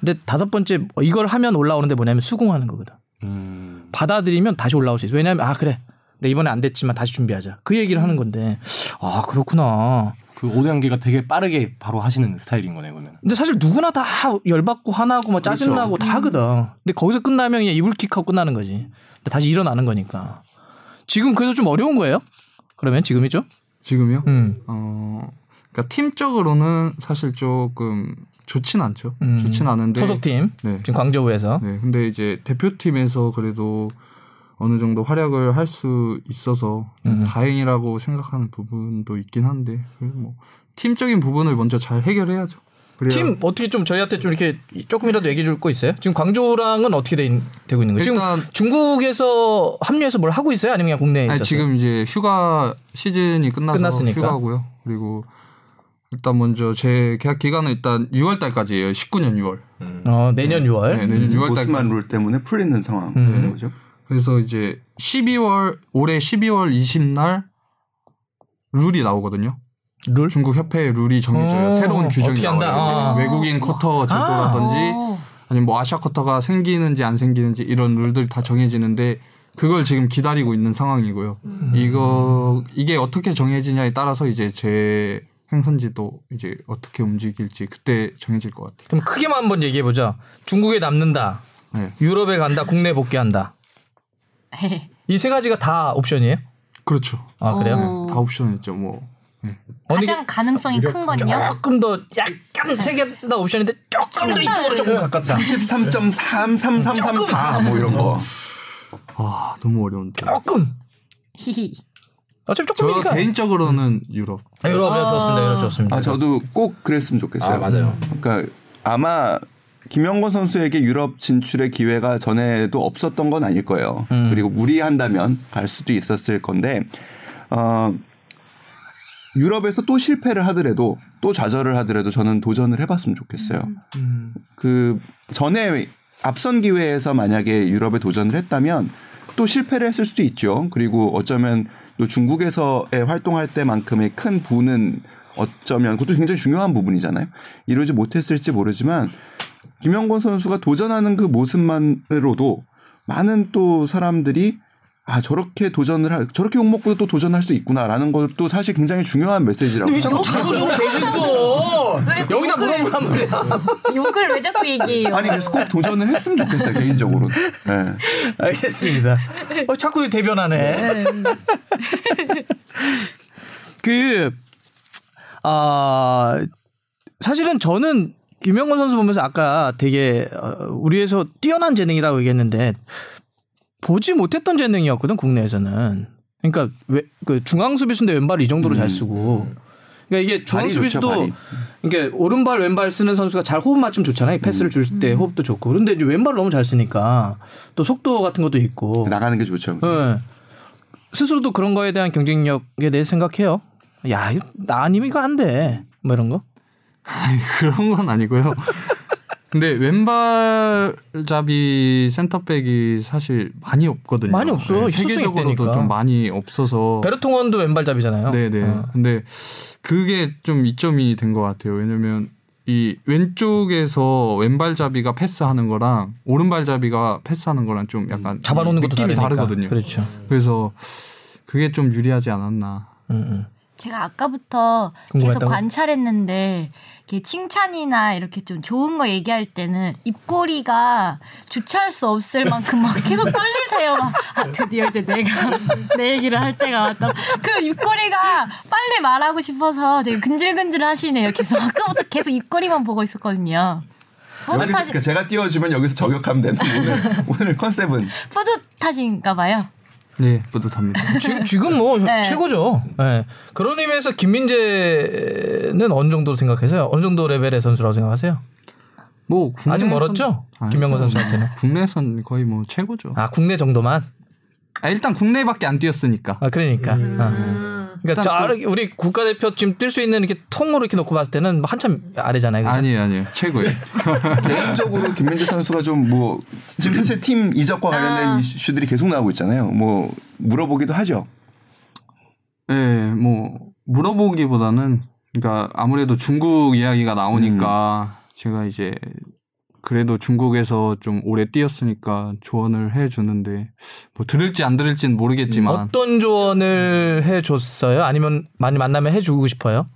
근데 다섯 번째 이걸 하면 올라오는데 뭐냐면 수긍하는 거거든. 음. 받아들이면 다시 올라올 수 있어. 왜냐하면 아 그래. 내 이번에 안 됐지만 다시 준비하자. 그 얘기를 하는 건데 아 그렇구나. 그 5단계가 되게 빠르게 바로 하시는 스타일인 거네요 그러면. 근데 사실 누구나 다 열받고 화나고 막 그렇죠. 짜증나고 다 하거든. 근데 거기서 끝나면 그냥 이불킥하고 끝나는 거지. 근데 다시 일어나는 거니까. 지금 그래도 좀 어려운 거예요? 그러면 지금이죠? 지금요? 음. 어, 그러니까 팀적으로는 사실 조금 좋진 않죠. 음. 좋진 않은데 소속팀 네. 지금 광저우에서 네, 근데 이제 대표팀에서 그래도 어느 정도 활약을 할 수 있어서 음. 다행이라고 생각하는 부분도 있긴 한데 뭐 팀적인 부분을 먼저 잘 해결해야죠. 팀 어떻게 좀 저희한테 좀 이렇게 조금이라도 얘기해 줄 거 있어요? 지금 광저우랑은 어떻게 돼, 있- 되고 있는 거예요? 지금 중국에서 합류해서 뭘 하고 있어요? 아니면 그냥 국내에 아니, 있었어요? 지금 이제 휴가 시즌이 끝나서 끝났으니까. 휴가고요. 그리고 일단 먼저 제 계약 기간은 일단 6월 달까지예요. 19년 6월. 어, 내년 6월. 네, 내년 6월 오스만 달까지. 룰 때문에 풀리는 상황인 음. 거죠. 그래서 이제 12월 올해 12월 20날 룰이 나오거든요. 룰? 중국 협회의 룰이 정해져요. 어, 새로운 규정이? 나와요. 아. 외국인 쿼터 제도라든지 어. 아니면 뭐 아시아 쿼터가 생기는지 안 생기는지 이런 룰들 다 정해지는데 그걸 지금 기다리고 있는 상황이고요. 이거 이게 어떻게 정해지냐에 따라서 이제 제 행선지도 이제 어떻게 움직일지 그때 정해질 것 같아요. 그럼 크게만 한번 얘기해 보자. 중국에 남는다. 네. 유럽에 간다. 국내 복귀한다. 이 세 가지가 다 옵션이에요? 그렇죠. 아 그래요? 어. 다 옵션 있죠. 뭐 네. 어느 게 가장 가능성이 큰 건요? 조금 더 약간 세개 다 옵션인데 조금 더 이쪽으로 조금 가깝다. 13.33334 뭐 이런 거. 아 너무 어려운데. 조금. 히히. 어차피 저 조금이니까. 개인적으로는 유럽. 유럽에 좋습니다. 유럽 좋습니다. 아 저도 꼭 그랬으면 좋겠어요. 아, 맞아요. 그러니까 아마 김영건 선수에게 유럽 진출의 기회가 전에도 없었던 건 아닐 거예요. 음. 그리고 무리한다면 갈 수도 있었을 건데 어 유럽에서 또 실패를 하더라도 또 좌절을 하더라도 저는 도전을 해봤으면 좋겠어요. 음. 그 전에 앞선 기회에서 만약에 유럽에 도전을 했다면 또 실패를 했을 수도 있죠. 그리고 어쩌면 또 중국에서의 활동할 때만큼의 큰 부는 어쩌면 그것도 굉장히 중요한 부분이잖아요. 이루지 못했을지 모르지만 김영권 선수가 도전하는 그 모습만으로도 많은 또 사람들이 아 저렇게 도전을 할 저렇게 욕 먹고도 또 도전할 수 있구나라는 것도 사실 굉장히 중요한 메시지라고 왜 자꾸. 자소적으로 대셨어? 여기다 물어보란 말이야. 욕을 왜 자꾸 얘기해요? 아니 그래서 꼭 도전을 했으면 좋겠어요 개인적으로. 네. 알겠습니다. 어, 자꾸 대변하네. 그, 아, 사실은 저는 김영건 선수 보면서 아까 되게 어, 우리에서 뛰어난 재능이라고 얘기했는데 보지 못했던 재능이었거든 국내에서는. 그러니까 왜, 그 중앙 수비수인데 왼발을 이 정도로 잘 쓰고. 그러니까 이게 중앙 수비수도. 이게 오른발 왼발 쓰는 선수가 잘 호흡 맞춤 좋잖아요. 패스를 줄 때 호흡도 좋고. 그런데 이제 왼발 너무 잘 쓰니까 또 속도 같은 것도 있고. 나가는 게 좋죠. 예. 스스로도 그런 거에 대한 경쟁력에 대해 생각해요. 야, 이거 나 아니면 이거 안 돼. 뭐 이런 거. 아니, 그런 건 아니고요. 근데 왼발잡이 센터백이 사실 많이 없거든요. 많이 없어. 네, 세계적으로도. 좀 많이 없어서. 베르통원도 왼발잡이잖아요. 네네. 어. 근데 그게 좀 이점이 된 것 같아요. 왜냐면 이 왼쪽에서 왼발잡이가 패스하는 거랑 오른발잡이가 패스하는 거랑 좀 약간 잡아놓는 것도 느낌이 다르니까. 다르거든요. 그렇죠. 그래서 그게 좀 유리하지 않았나. 음, 음. 제가 아까부터 계속 궁금했다고? 관찰했는데 이렇게 칭찬이나 이렇게 좀 좋은 거 얘기할 때는 입꼬리가 주체할 수 없을 만큼 막 계속 떨리세요. 막 아, 드디어 이제 내가 내 얘기를 할 때가 왔다. 그 입꼬리가 빨리 말하고 싶어서 되게 근질근질 하시네요. 계속 아까부터 계속 입꼬리만 보고 있었거든요. 뿌듯하시, 그러니까 제가 띄워주면 여기서 저격하면 되는 오늘 오늘 컨셉은 뿌듯하신가 봐요. 네, 뿌듯합니다. 지금, 지금 뭐 네. 최고죠. 네. 그런 의미에서 김민재는 어느 정도 생각하세요? 어느 정도 레벨의 선수라고 생각하세요? 뭐 아직 멀었죠? 아니죠. 김명건 선수한테는. 국내에선 거의 뭐 최고죠. 아 국내 정도만. 아, 일단 국내밖에 안 뛰었으니까. 아 그러니까. 음. 아. 그러니까 저 우리 국가대표 지금 뛸수 있는 이렇게 통으로 이렇게 놓고 봤을 때는 뭐 한참 아래잖아요. 그죠? 아니에요, 아니에요. 최고예요. 개인적으로 김민재 선수가 좀 뭐 지금 사실 팀 이적과 관련된 아. 이슈들이 계속 나오고 있잖아요. 뭐 물어보기도 하죠. 네, 뭐 물어보기보다는 그러니까 아무래도 중국 이야기가 나오니까 제가 이제 그래도 중국에서 좀 오래 뛰었으니까 조언을 해주는데 뭐 들을지 안 들을지는 모르겠지만 어떤 조언을 해줬어요? 아니면 많이 만나면 해주고 싶어요?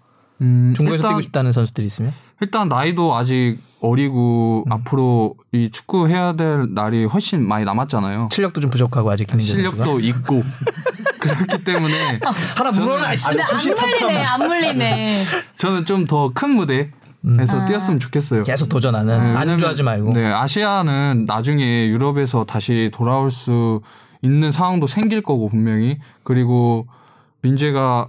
음, 중국에서 일단, 뛰고 싶다는 선수들이 있으면? 일단 나이도 아직 어리고 음. 앞으로 이 축구 해야 될 날이 훨씬 많이 남았잖아요. 실력도 좀 부족하고 아직 김민재 선수가. 실력도 있고 그렇기 때문에 하나 물어라. 안 물리네, 안 물리네. 저는 좀 더 큰 무대 에서 아. 뛰었으면 좋겠어요. 계속 도전하는 네, 안주하지 말고. 네, 아시아는 나중에 유럽에서 다시 돌아올 수 있는 상황도 생길 거고 분명히 그리고 민재가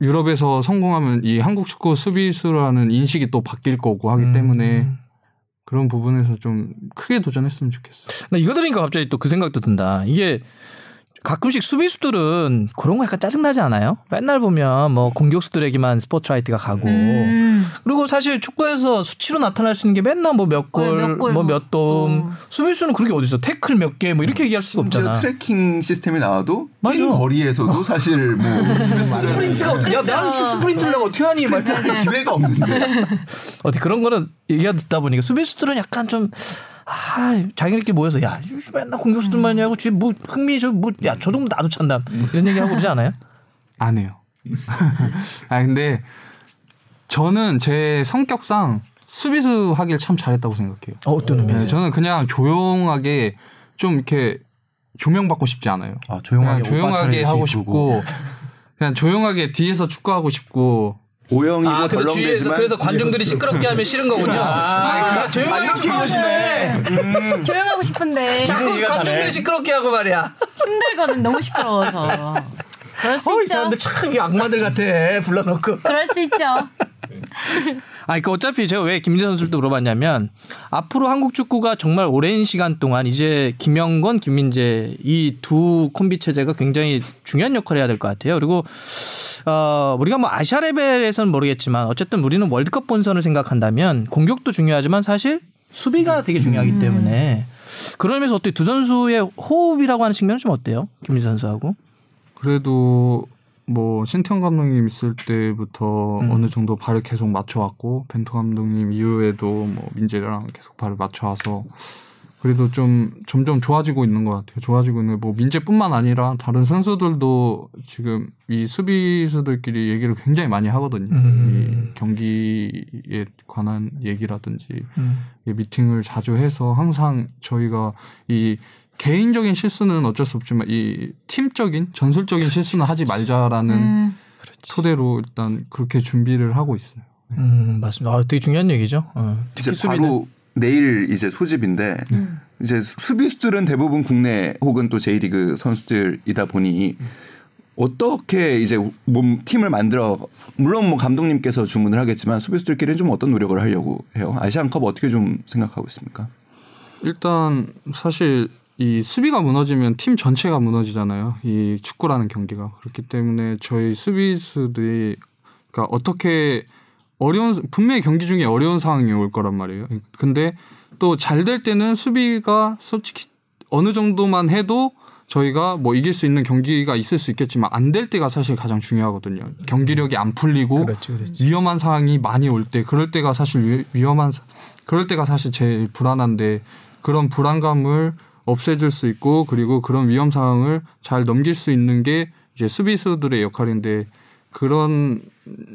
유럽에서 성공하면 이 한국 축구 수비수라는 인식이 또 바뀔 거고 하기 음. 때문에 그런 부분에서 좀 크게 도전했으면 좋겠어요. 나 이거 들으니까 갑자기 또 그 생각도 든다. 이게 가끔씩 수비수들은 그런 거 약간 짜증나지 않아요? 맨날 보면 뭐 공격수들에게만 스포트라이트가 가고 음. 그리고 사실 축구에서 수치로 나타날 수 있는 게 맨날 뭐몇 어, 골, 뭐뭐몇 돔. 또. 수비수는 그렇게 어디 있어? 태클 몇 개 뭐 이렇게 얘기할 수가 없잖아. tracking 시스템이 나와도 맞아. 뛴 거리에서도 사실 뭐 스프린트가 어떻게? 야, 나는 스프린트를 내가 어떻게 하니? 막. 기회가 없는데 어떻게 그런 거는 얘기가 듣다 보니까 수비수들은 약간 좀 아, 자기네끼리 모여서 야, 맨날 공격수들만 하고 뒤에 뭐 흥미 저뭐야 저 정도 나도 찬다. 이런 얘기 하고 그러지 않아요? 안 해요. 아 근데 저는 제 성격상 수비수 하길 참 잘했다고 생각해요. 어, 어떤 네, 의미에서? 저는 그냥 조용하게 좀 이렇게 조명받고 싶지 않아요. 아, 그냥 조용하게 하고 싶고 그냥 조용하게 뒤에서 축구하고 싶고 오영이고 아, 그래서 덜렁대지만 뒤에서 그래서 관중들이 시끄럽게 하면 싫은 거군요. 아, 조용하게 이렇게 축구하시네. 조용하고 싶은데 자꾸 관중들이 시끄럽게 하고 말이야. 힘들거든 너무 시끄러워서. 그럴 수 어, 이 있죠. 사람들 참 악마들 같아. 불러놓고. 그럴 수 있죠. 아, 그러니까 어차피 제가 왜 김민재 선수를 또 물어봤냐면 앞으로 한국 축구가 정말 오랜 시간 동안 이제 김영건, 김민재 이 두 콤비 체제가 굉장히 중요한 역할을 해야 될 것 같아요. 그리고 어, 우리가 뭐 아시아 레벨에서는 모르겠지만 어쨌든 우리는 월드컵 본선을 생각한다면 공격도 중요하지만 사실 수비가 되게 중요하기 때문에 그런 의미에서 어떻게 두 선수의 호흡이라고 하는 측면은 좀 어때요? 김민재 선수하고? 그래도 뭐 신태용 감독님 있을 때부터 어느 정도 발을 계속 맞춰왔고 벤투 감독님 이후에도 뭐 민재랑 계속 발을 맞춰와서 그래도 좀 점점 좋아지고 있는 것 같아요. 좋아지고 있는 뭐 민재뿐만 아니라 다른 선수들도 지금 이 수비수들끼리 얘기를 굉장히 많이 하거든요. 음. 이 경기에 관한 얘기라든지 음. 이 미팅을 자주 해서 항상 저희가 이 개인적인 실수는 어쩔 수 없지만 이 팀적인 전술적인 실수는 하지 말자라는 음. 토대로 일단 그렇게 준비를 하고 있어요. 음, 맞습니다. 아, 되게 중요한 얘기죠. 어. 이제 수비는. 바로 내일 이제 소집인데 이제 수비수들은 대부분 국내 혹은 또 J리그 선수들이다 보니 어떻게 이제 몸 팀을 만들어 물론 뭐 감독님께서 주문을 하겠지만 수비수들끼리는 좀 어떤 노력을 하려고 해요. 아시안컵 어떻게 좀 생각하고 있습니까? 일단 사실 이 수비가 무너지면 팀 전체가 무너지잖아요. 이 축구라는 경기가 그렇기 때문에 저희 수비수들이 그러니까 어떻게 어려운 분명히 경기 중에 어려운 상황이 올 거란 말이에요. 근데 또 잘 될 때는 수비가 솔직히 어느 정도만 해도 저희가 뭐 이길 수 있는 경기가 있을 수 있겠지만 안 될 때가 사실 가장 중요하거든요. 경기력이 안 풀리고 그렇지, 그렇지. 위험한 상황이 많이 올 때 그럴 때가 사실 위- 위험한 사- 그럴 때가 사실 제일 불안한데 그런 불안감을 없애줄 수 있고 그리고 그런 위험 상황을 잘 넘길 수 있는 게 이제 수비수들의 역할인데 그런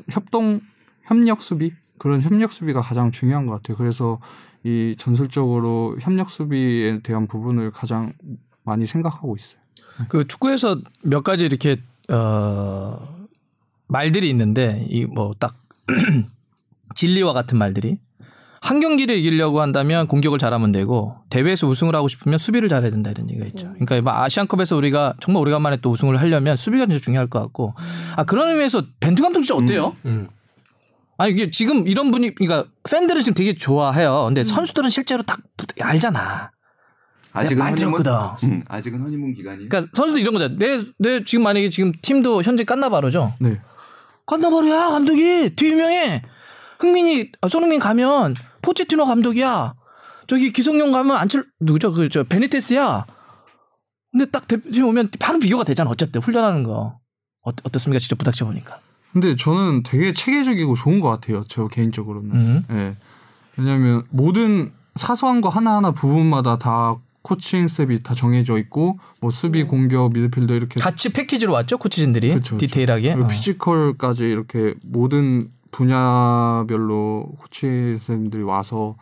협동 협력 수비 그런 협력 수비가 가장 중요한 것 같아요. 그래서 이 전술적으로 협력 수비에 대한 부분을 가장 많이 생각하고 있어요. 그 축구에서 몇 가지 이렇게 어 말들이 있는데 이 뭐 딱 진리와 같은 말들이 한 경기를 이기려고 한다면 공격을 잘하면 되고 대회에서 우승을 하고 싶으면 수비를 잘해야 된다 이런 얘기가 있죠. 그러니까 뭐 아시안컵에서 우리가 정말 오래간만에 또 우승을 하려면 수비가 진짜 중요할 것 같고 아 그런 의미에서 벤투 감독 진짜 어때요? 아니 이게 지금 이런 분이 그러니까 팬들은 지금 되게 좋아해요. 근데 선수들은 실제로 딱 네, 아직은 많이 허니문, 들었거든. 음, 아직은 허니문 기간이. 그러니까 선수들 이런 거잖아. 내, 내 지금 만약에 지금 팀도 현재 깐나바로죠. 네. 깐나바로야 감독이 되게 유명해. 흥민이 아, 손흥민 가면 포체티노 감독이야. 저기 기성용 가면 안철 누구죠? 그 저 베니테스야. 근데 딱 대표팀 오면 바로 비교가 되잖아. 어쨌든 훈련하는 거 어, 어떻습니까? 직접 부닥쳐 보니까. 근데 저는 되게 체계적이고 좋은 것 같아요. 저 개인적으로는. 음. 예. 왜냐하면 모든 사소한 거 하나하나 부분마다 다 코칭 셉이 다 정해져 있고 뭐 수비, 공격, 미드필더 이렇게 같이 패키지로 왔죠 코치진들이 그쵸, 그쵸. 디테일하게. 그리고 어. physical까지 이렇게 모든 분야별로 코치 쌤들이 와서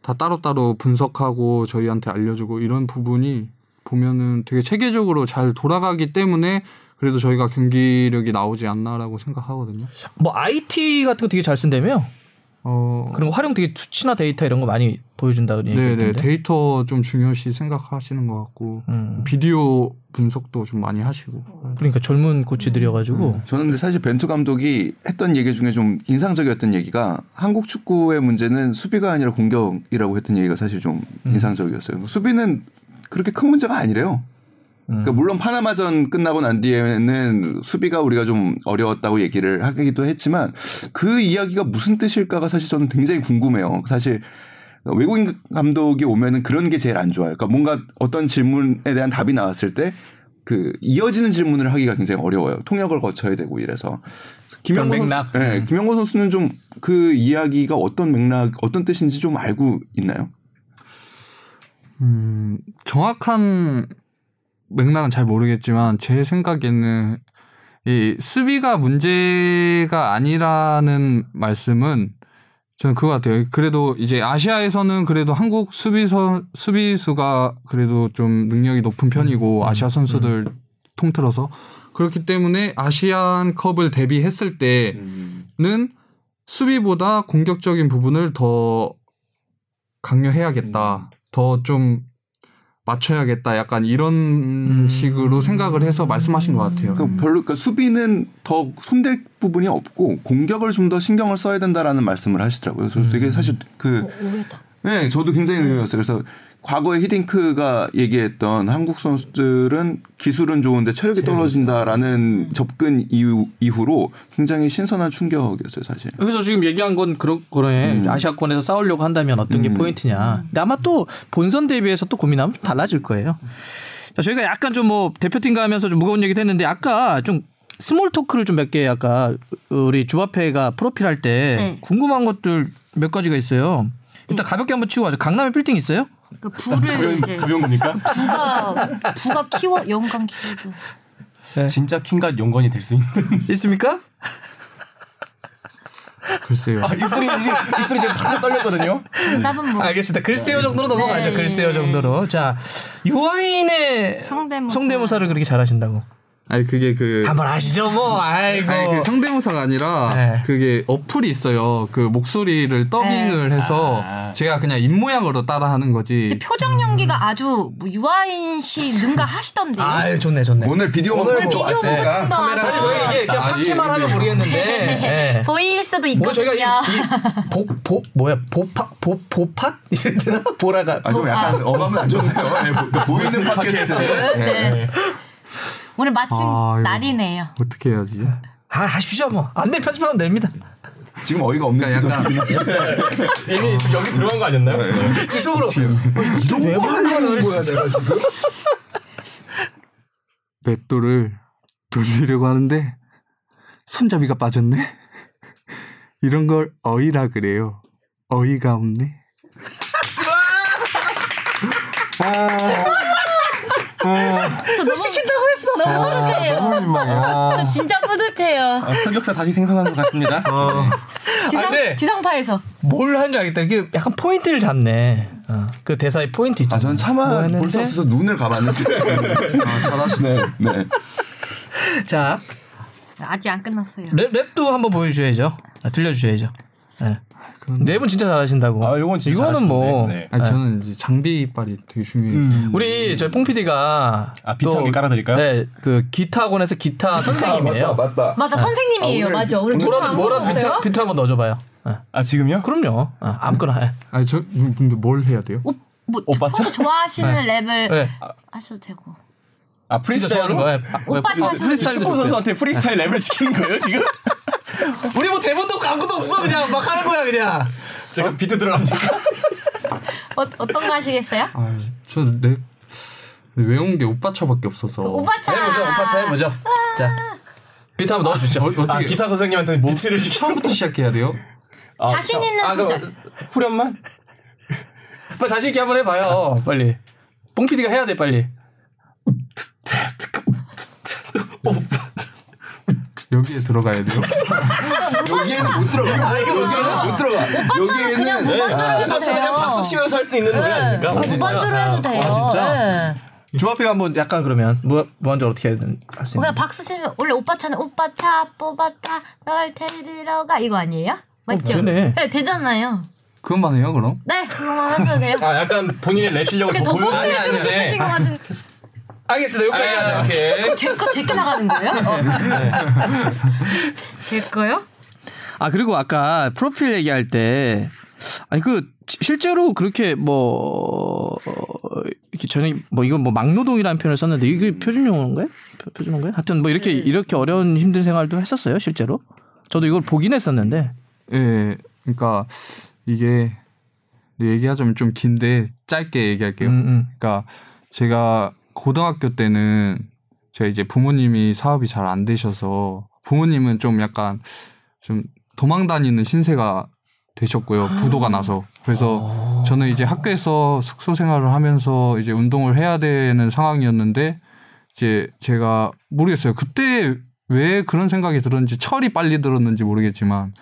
다 따로따로 분석하고 저희한테 알려주고 이런 부분이 보면은 되게 체계적으로 잘 돌아가기 때문에 그래도 저희가 경기력이 나오지 않나라고 생각하거든요. 뭐 IT 같은 거 되게 잘 쓴다며요. 어, 그런 거 활용 되게 수치나 데이터 이런 거 많이 보여준다고 네네 얘기했던데. 데이터 좀 중요시 생각하시는 것 같고 음. 비디오 분석도 좀 많이 하시고 그러니까 젊은 코치들이어가지고 저는 근데 사실 벤투 감독이 했던 얘기 중에 좀 인상적이었던 얘기가 한국 축구의 문제는 수비가 아니라 공격이라고 했던 얘기가 사실 좀 인상적이었어요. 수비는 그렇게 큰 문제가 아니래요. 그러니까 물론 파나마전 끝나고 난 뒤에는 수비가 우리가 좀 어려웠다고 얘기를 하기도 했지만 그 이야기가 무슨 뜻일까가 사실 저는 굉장히 궁금해요. 사실 외국인 감독이 오면은 그런 게 제일 안 좋아요. 그러니까 뭔가 어떤 질문에 대한 답이 나왔을 때 그 이어지는 질문을 하기가 굉장히 어려워요. 통역을 거쳐야 되고 이래서 김영건 그런 선수, 맥락? 네, 김영건 선수는 좀 그 이야기가 어떤 맥락, 어떤 뜻인지 좀 알고 있나요? 음, 정확한 맥락은 잘 모르겠지만 제 생각에는 이 수비가 문제가 아니라는 말씀은 저는 그거 같아요. 그래도 이제 아시아에서는 그래도 한국 수비서 수비수가 그래도 좀 능력이 높은 편이고 아시아 선수들 통틀어서 그렇기 때문에 아시안 컵을 대비했을 때는 수비보다 공격적인 부분을 더 강요해야겠다. 더 좀 맞춰야겠다. 약간 이런 식으로 생각을 해서 말씀하신 것 같아요. 그러니까 별로 그러니까 수비는 더 손댈 부분이 없고 공격을 좀 더 신경을 써야 된다라는 말씀을 하시더라고요. 그래서 되게 사실 그 오해다. 네, 저도 굉장히 의외였어요. 그래서 과거에 히딩크가 얘기했던 한국 선수들은 기술은 좋은데 체력이 떨어진다라는 접근 이후, 이후로 굉장히 신선한 충격이었어요, 사실. 그래서 지금 얘기한 건 그런 거네. 아시아권에서 싸우려고 한다면 어떤 게 포인트냐. 근데 아마 또 본선 대비해서 또 고민하면 좀 달라질 거예요. 자, 저희가 약간 좀 뭐 대표팀과 하면서 좀 무거운 얘기도 했는데 아까 좀 small talk를 좀 몇 개 아까 우리 주바페가 프로필 할때 네. 궁금한 것들 몇 가지가 있어요. 일단 가볍게 한번 치고 가죠. 강남에 빌딩 있어요? 그 부를 이제 가벼운 겁니까? 부가 부가 키워 영광 키워드. 진짜 킹과 용건이 될 수 있는. 있습니까? 글쎄요. 아, 이 소리 이, 이 소리 지금 바짝 떨렸거든요. 정답은 뭐 알겠습니다. 글쎄요 정도로 넘어가죠. 네. 글쎄요 정도로. 자 유아인의 성대모사. 성대모사를 그렇게 잘하신다고. 아니 그게 그 한번 하시죠 뭐. 아이고. 아니 그 성대모사가 아니라 네. 그게 어플이 있어요. 그 목소리를 더빙을 해서 아. 제가 그냥 입 모양으로 따라하는 거지. 근데 표정 연기가 아주 뭐 유아인 씨 능가 하시던데요. 아 좋네 좋네. 오늘 비디오 오늘 비디오 왔으니까 먹고 사실 저희 이게 그냥 아, 팟캐만 예, 하면 예. 모르겠는데. 예. 보일 수도 뭐 있거든요. 저희가 이보보 뭐야 보파 보 보팟 이래 되나 보라가 아, 좀 약간 어감은 안 좋네요. 네, 보- 그 보이는 팟캐스트. 네. 오늘 마침 아. 날이네요. 어떻게 해야지? 아 하십시오 뭐 안 돼 편집하면 됩니다. 지금 어이가 없는 그러니까 한데. 이미 지금 여기 들어간 거 아니었나요? 제 속으로 이런 왜 하는 거야 내가 지금. 맷돌을 돌리려고 하는데 손잡이가 빠졌네. 이런 걸 어이라 그래요. 어이가 없네. 저 너무 시킨다고 했어. 너무 뿌듯해요. 민망해. 저 진짜 뿌듯해요. 아, 흑역사 다시 생성한 것 같습니다. 지상 아, 네. 지상파에서 뭘 하는지 알겠다. 이게 약간 포인트를 잡네. 어, 그 대사의 포인트 있잖아. 아, 저는 차마 뭐 볼수 했는데? 없어서 눈을 감았는데. 아, 잘하셨네. 네, 네. 자 아직 안 끝났어요. 랩, 랩도 한번 보여주셔야죠. 아, 들려주셔야죠. 네. 랩은 진짜 잘하신다고. 아, 이건 진짜 이거는 뭐 잘하시는데. 네. 아니 저는 이제 장비빨이 되게 중요해요. 우리 저희 뽕 PD가 아, 비트 한개 깔아드릴까요? 네, 그 기타 학원에서 기타 선생님이에요. 맞다. 맞아 선생님이에요. 맞아. 오늘 뭐라도 뭐라도 비트? 비트 한번 넣어줘봐요. 네. 아 지금요? 그럼요. 어, 아무거나 해. 아니 저 근데 뭘 해야 돼요? 오, 뭐 오빠 평소 좋아하시는 랩을 네. 하셔도 되고. 아 프리스타일로? 거야. 오빠 차 축구. 선수한테 프리스타일 랩을 시키는 거예요 지금? 우리 뭐 대본도 없고 아무것도 없어 그냥 막 하는 거야 그냥. 제가 비트 들어갑니까? 어, 어떤 거 하시겠어요? 아, 저 랩 외운 게 오빠 차밖에 없어서. 오빠 차. 해보죠. 오빠 차 해보죠. 자 비트 한번 넣어주죠. 어, 어떻게 아 기타 선생님한테 비트를 시켜. 처음부터 시작해야 돼요? 아, 자신 있는 아, 그럼- 소절. 후렴만? 빨리 자신 있게 한번 해봐요. 빨리. 뽕 PD가 해야 돼 빨리. 여기에 들어가야 돼요? 여기에는 못 들어가. 여기에는 못 들어가. 그냥 여기에는 무반주로 해도 돼요. 그냥 박수 치면서 할 수 있는 노래 아닙니까? 네, 무반주로 해도 돼요. 아, 진짜? 네. 주합이가 한번 약간 그러면 무 무한적 어떻게 해야 되는 할수 있는? 그냥 박수 치면 원래 오빠 차는 오빠 차 뽑았다 널 데리러 가 이거 아니에요? 맞죠? 어, 되네. 되잖아요. 그것만 해요 그럼? 네 그거만 하셔도 돼요. 아 약간 본인의 랩 실력을 그게 더 더 보여주는 싶으신 것 같은. 알겠습니다. 여기까지 하자. 오케이. 제거 제게 나가는 거예요? 제 거요? 아 그리고 아까 프로필 얘기할 때 아니 그 지- 실제로 그렇게 뭐 어, 이렇게 저는 뭐 이건 뭐 막노동이라는 표현을 썼는데 이게 표준 용어인가요? 표- 표준 용어인가요? 하여튼 뭐 이렇게 이렇게 어려운 힘든 생활도 했었어요 실제로. 저도 이걸 보긴 했었는데. 예, 그러니까 이게 얘기하자면 좀 긴데 짧게 얘기할게요. 음, 음. 그러니까 제가 고등학교 때는 제가 이제 부모님이 사업이 잘 안 되셔서 부모님은 좀 약간 좀 도망 다니는 신세가 되셨고요. 부도가 나서. 그래서 저는 이제 학교에서 숙소 생활을 하면서 이제 운동을 해야 되는 상황이었는데 이제 제가 모르겠어요. 그때 왜 그런 생각이 들었는지 철이 빨리 들었는지 모르겠지만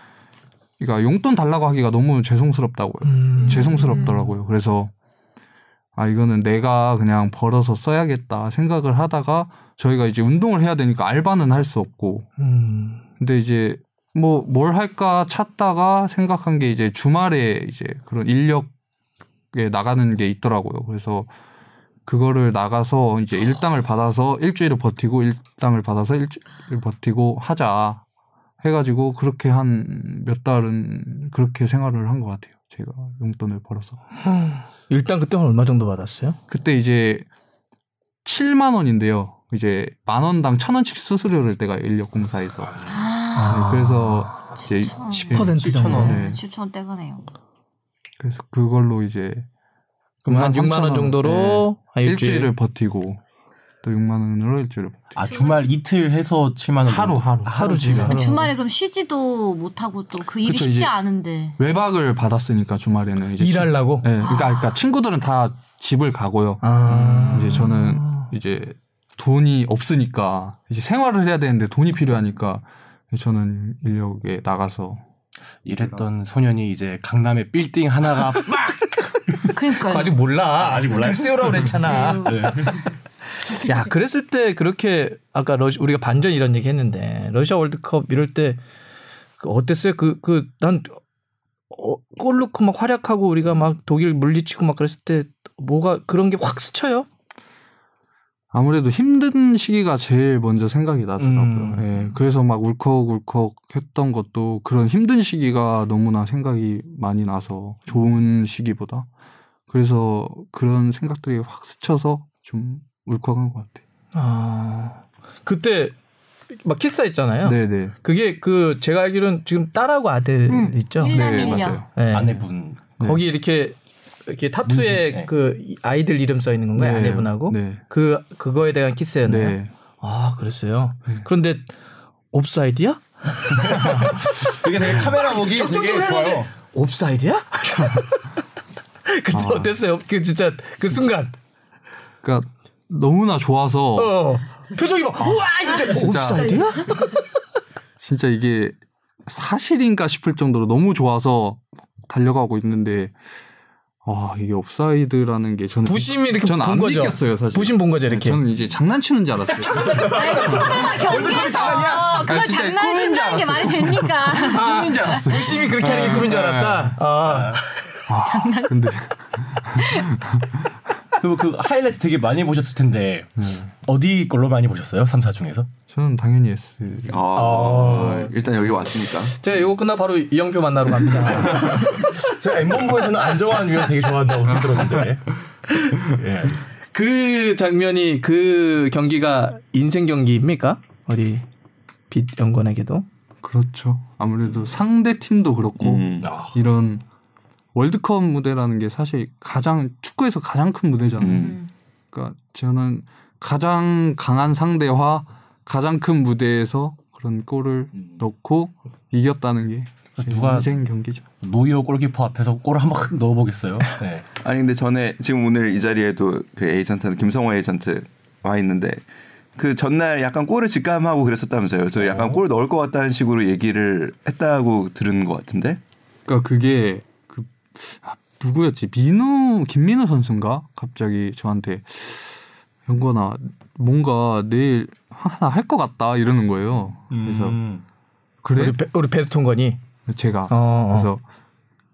그러니까 용돈 달라고 하기가 너무 죄송스럽다고요. 음. 죄송스럽더라고요. 그래서 아 이거는 내가 그냥 벌어서 써야겠다 생각을 하다가 저희가 이제 운동을 해야 되니까 알바는 할 수 없고 음. 근데 이제 뭐 뭘 할까 찾다가 생각한 게 이제 주말에 이제 그런 인력에 나가는 게 있더라고요. 그래서 그거를 나가서 이제 일당을 받아서 일주일을 버티고 일당을 받아서 일주일을 버티고 하자 해가지고 그렇게 한 몇 달은 그렇게 생활을 한 것 같아요. 제가 용돈을 벌어서. 일단 그때 한 얼마 정도 받았어요? 그때 이제 7만 원인데요. 이제 만 원당 천 원씩 수수료를 내가 인력공사에서. 네, 그래서 이제 10% 정도. 네. 추천 떼가네요. 그래서 그걸로 이제 그럼 한 6만 원 3,000원, 정도로 한 네. 일주일. 일주일을 버티고 또 6만 원으로 버티고. 아 주말 이틀 해서 7만 원 하루 하루 하루 지금. 주말에 그럼 쉬지도 못하고 또 그 일이 그쵸, 쉽지 않은데. 외박을 받았으니까 주말에는 이제 일하려고. 친- 네, 그러니까, 그러니까 친구들은 다 집을 가고요. 아. 이제 저는 이제 돈이 없으니까 이제 생활을 해야 되는데 돈이 필요하니까 저는 인력에 나가서 이랬던 소년이 이제 강남의 빌딩 하나가 막 그러니까요. 아직 몰라. 아직 몰라. 세우라고 그랬잖아. 야, 그랬을 때 그렇게 아까 러시, 우리가 반전 이런 얘기 했는데 러시아 월드컵 이럴 때그 어땠어요? 그 그 난 어, 골 넣고 막 활약하고 우리가 막 독일 물리치고 막 그랬을 때 뭐가 그런 게 확 스쳐요? 아무래도 힘든 시기가 제일 먼저 생각이 나더라고요. 음. 예, 그래서 막 울컥울컥 했던 것도 그런 힘든 시기가 너무나 생각이 많이 나서 좋은 시기보다 그래서 그런 생각들이 확 스쳐서 좀 울컥한 것 같아요. 아. 그때 막 키스했잖아요. 네네. 그게 그 제가 알기로는 지금 딸하고 아들 음, 있죠. 네. 맞아요. 네. 아내분. 거기 이렇게 이렇게 타투에 문신, 네. 그 아이들 이름 써 있는 건가요? 네. 아내분하고 네. 그 그거에 대한 키스였나요? 네. 아 그랬어요. 그런데 옵사이드야? 되게 되게 카메라 보기 되게 좋아요. 옵사이드야? 그때 아. 어땠어요? 그 진짜 그 순간. 그러니까 너무나 좋아서 어. 표정이 막 우와 이게 진짜. 옵사이드야? 진짜 이게 사실인가 싶을 정도로 너무 좋아서 달려가고 있는데 와 이게 옵사이드라는 게 저는 부심이 이렇게 저는 본안 거죠. 믿겼어요 사실. 부심 본 거죠 이렇게. 저는 이제 장난치는 줄 알았어요. 경기에서 그걸 아, 진짜 장난친다는 게 말이 됩니까? 꿈인 줄 알았어요. 부심이 그렇게 하는 게 꿈인 줄 알았다. 아. 아, 근데 그, 그 하이라이트 되게 많이 보셨을 텐데 어디 걸로 많이 보셨어요? 3사 중에서? 저는 당연히 S. 아, 일단 여기 왔으니까. 제가 이거 끝나 바로 이영표 만나러 갑니다. 제가 엠본부에서는 안정환 위원 되게 좋아한다고 들었는데. 예. 그 장면이 그 경기가 인생 경기입니까? 우리 빛 연건에게도. 그렇죠. 아무래도 상대 팀도 그렇고 음. 이런 월드컵 무대라는 게 사실 가장 축구에서 가장 큰 무대잖아요. 음. 그러니까 저는 가장 강한 상대와 가장 큰 무대에서 그런 골을 넣고 이겼다는 게제 누가- 인생 경기죠. 노이어 골키퍼 앞에서 골을 한번 확 넣어보겠어요. 네. 아니 근데 전에 지금 오늘 이 자리에도 그 에이전트 김성호 에이전트 와 있는데 그 전날 약간 골을 직감하고 그랬었다면서요. 그래서 약간 골 넣을 것 같다는 식으로 얘기를 했다고 들은 것 같은데. 그러니까 그게 그 아, 누구였지? 민우 김민우 선수인가? 갑자기 저한테 영건아 뭔가 내일 하나 할 것 같다 이러는 거예요. 그래서 음. 그래 우리, 베, 우리 베르통건이. 제가 어, 어. 그래서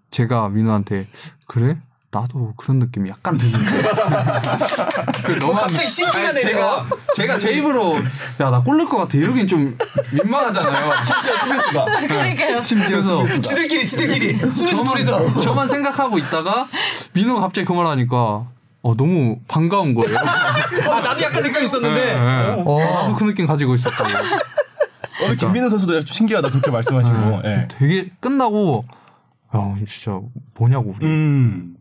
제가 민우한테 그래 나도 그런 느낌이 약간 드는데 그 너만 갑자기 신기가 아니, 내려. 제가 제가 제 입으로 야 나 꼴릴 것 같아 이러긴 좀 민망하잖아요 심지어 스미스가 그러니까요. 심지어 지들끼리 지들끼리. 둘이서. 저만 생각하고 있다가 민우가 갑자기 그 말하니까 어 너무 반가운 거예요. 아 나도 약간 느낌 있었는데. 어, 나도 그 느낌 가지고 있었다고. 오늘 김민우 선수도 좀 신기하다 그렇게 말씀하시고. 예. 되게 끝나고 야 진짜 뭐냐고 우리. 음.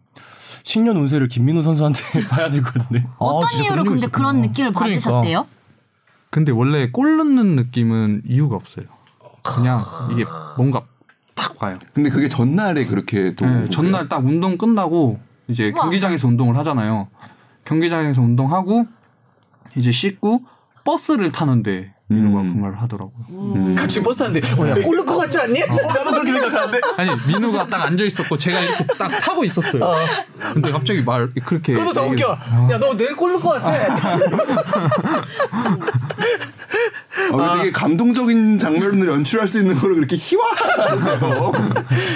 신년 운세를 김민우 선수한테 봐야 될 것 같은데. 어떤 진짜 이유로 그런 근데 게 그런 느낌을 그러니까. 받으셨대요? 근데 원래 골 넣는 느낌은 이유가 없어요. 그냥 이게 뭔가 탁 와요. 근데 그게 전날에 그렇게 또 네, 전날 딱 운동 끝나고 이제 우와. 경기장에서 운동을 하잖아요. 경기장에서 운동하고 이제 씻고 버스를 타는데 민우가 음. 그 말을 하더라고요. 갑자기 버스 타는데 어야 골 넣을 것 같지 않니? 나도 그렇게 생각하는데. 아니 민우가 딱 앉아 있었고 제가 이렇게 딱 타고 있었어요. 근데 갑자기 말 그렇게 그것도 더 웃겨. 얘기를- 야너 내일 골 넣을 것 같아. 어, 되게 감동적인 장면을 연출할 수 있는 거를 그렇게 희화하세요.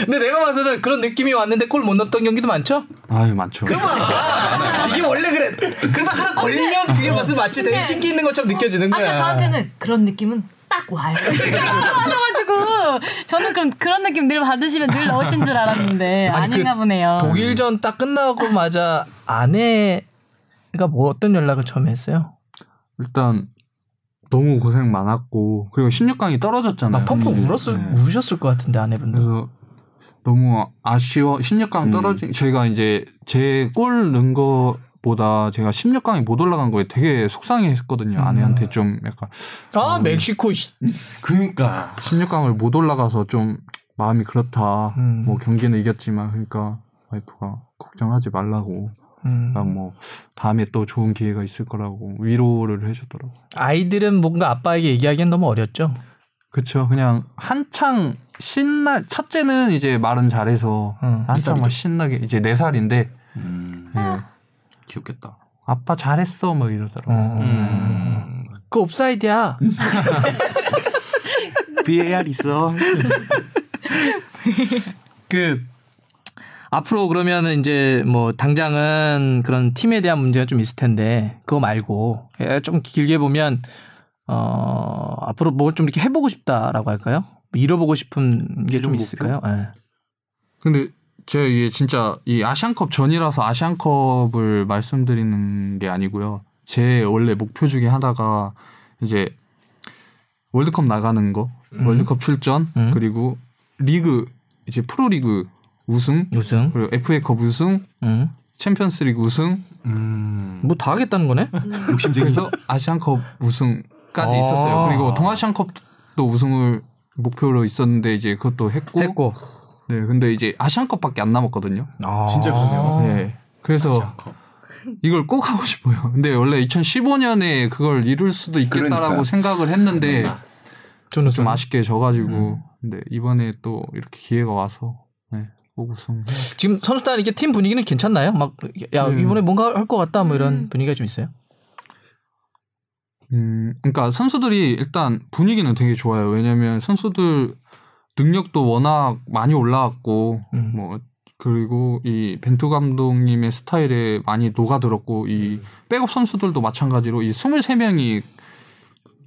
근데 내가 봐서는 그런 느낌이 왔는데 골 못 넣었던 경기도 많죠? 아유 많죠. 아, 이게 원래 그래. 그러다 하나 걸리면 그게 무슨 마치 되게 신기 있는 것처럼 느껴지는 거야. 아까 저한테는 그런 느낌은 딱 와요. 맞아가지고 저는 그럼 그런 느낌 늘 받으시면 늘 넣으신 줄 알았는데 아니, 아닌가 그 보네요. 독일전 딱 끝나고 맞아 아내가 뭐 어떤 연락을 처음 했어요? 일단 너무 고생 많았고 그리고 16강이 떨어졌잖아요. 막 펑펑 울었을 우셨을 것 같은데 아내분도. 그래서 너무 아쉬워 16강 떨어진 저희가 이제 제 골 넣은 거보다 제가 16강에 못 올라간 거에 되게 속상해했거든요. 아내한테 좀 약간 아 멕시코 씨. 그러니까 16강을 못 올라가서 좀 마음이 그렇다. 음. 뭐 경기는 이겼지만 그러니까 와이프가 걱정하지 말라고. 음. 막뭐 다음에 또 좋은 기회가 있을 거라고 위로를 해주더라고. 요 아이들은 뭔가 아빠에게 얘기하기엔 너무 어렸죠. 그쵸. 그냥 한창 신나 첫째는 이제 말은 잘해서 응. 한창 막 신나게 이제 네 살인데 음. 예. 귀엽겠다. 아빠 잘했어 뭐 이러더라고. 요 음. 그 옵사이드야. VAR 있어. 그 앞으로 그러면은 이제 뭐 당장은 그런 팀에 대한 문제가 좀 있을 텐데 그거 말고 예, 좀 길게 보면 어 앞으로 뭘 좀 이렇게 해보고 싶다라고 할까요? 뭐 잃어보고 싶은 게 좀 있을까요? 예. 근데 제가 이게 진짜 이 아시안컵 전이라서 아시안컵을 말씀드리는 게 아니고요. 제 원래 목표 중에 하나가 이제 월드컵 나가는 거, 월드컵 출전, 음. 그리고 리그 이제 프로리그 우승, 우승. 그리고 FA컵 우승, 음. 챔피언스리그 우승, 음. 뭐 다 하겠다는 거네? 그래서 아시안컵 우승까지 아. 있었어요. 그리고 동아시안컵도 우승을 목표로 있었는데 이제 그것도 했고, 했고. 네, 근데 이제 아시안컵밖에 안 남았거든요. 아. 진짜 그러네요. 네. 그래서 이걸 꼭 하고 싶어요. 근데 원래 2015년에 그걸 이룰 수도 있겠다라고 그러니까요. 생각을 했는데 준우 좀좀 아쉽게 져가지고 근데 이번에 또 이렇게 기회가 와서 우승. 지금 선수단 이게 팀 분위기는 괜찮나요? 막야 네. 이번에 뭔가 할 것 같다 뭐 이런 음. 분위기가 좀 있어요? 음, 그러니까 선수들이 일단 분위기는 되게 좋아요. 왜냐면 선수들 능력도 워낙 많이 올라왔고 음. 뭐 그리고 이 벤투 감독님의 스타일에 많이 녹아들었고 이 백업 선수들도 마찬가지로 이 23명이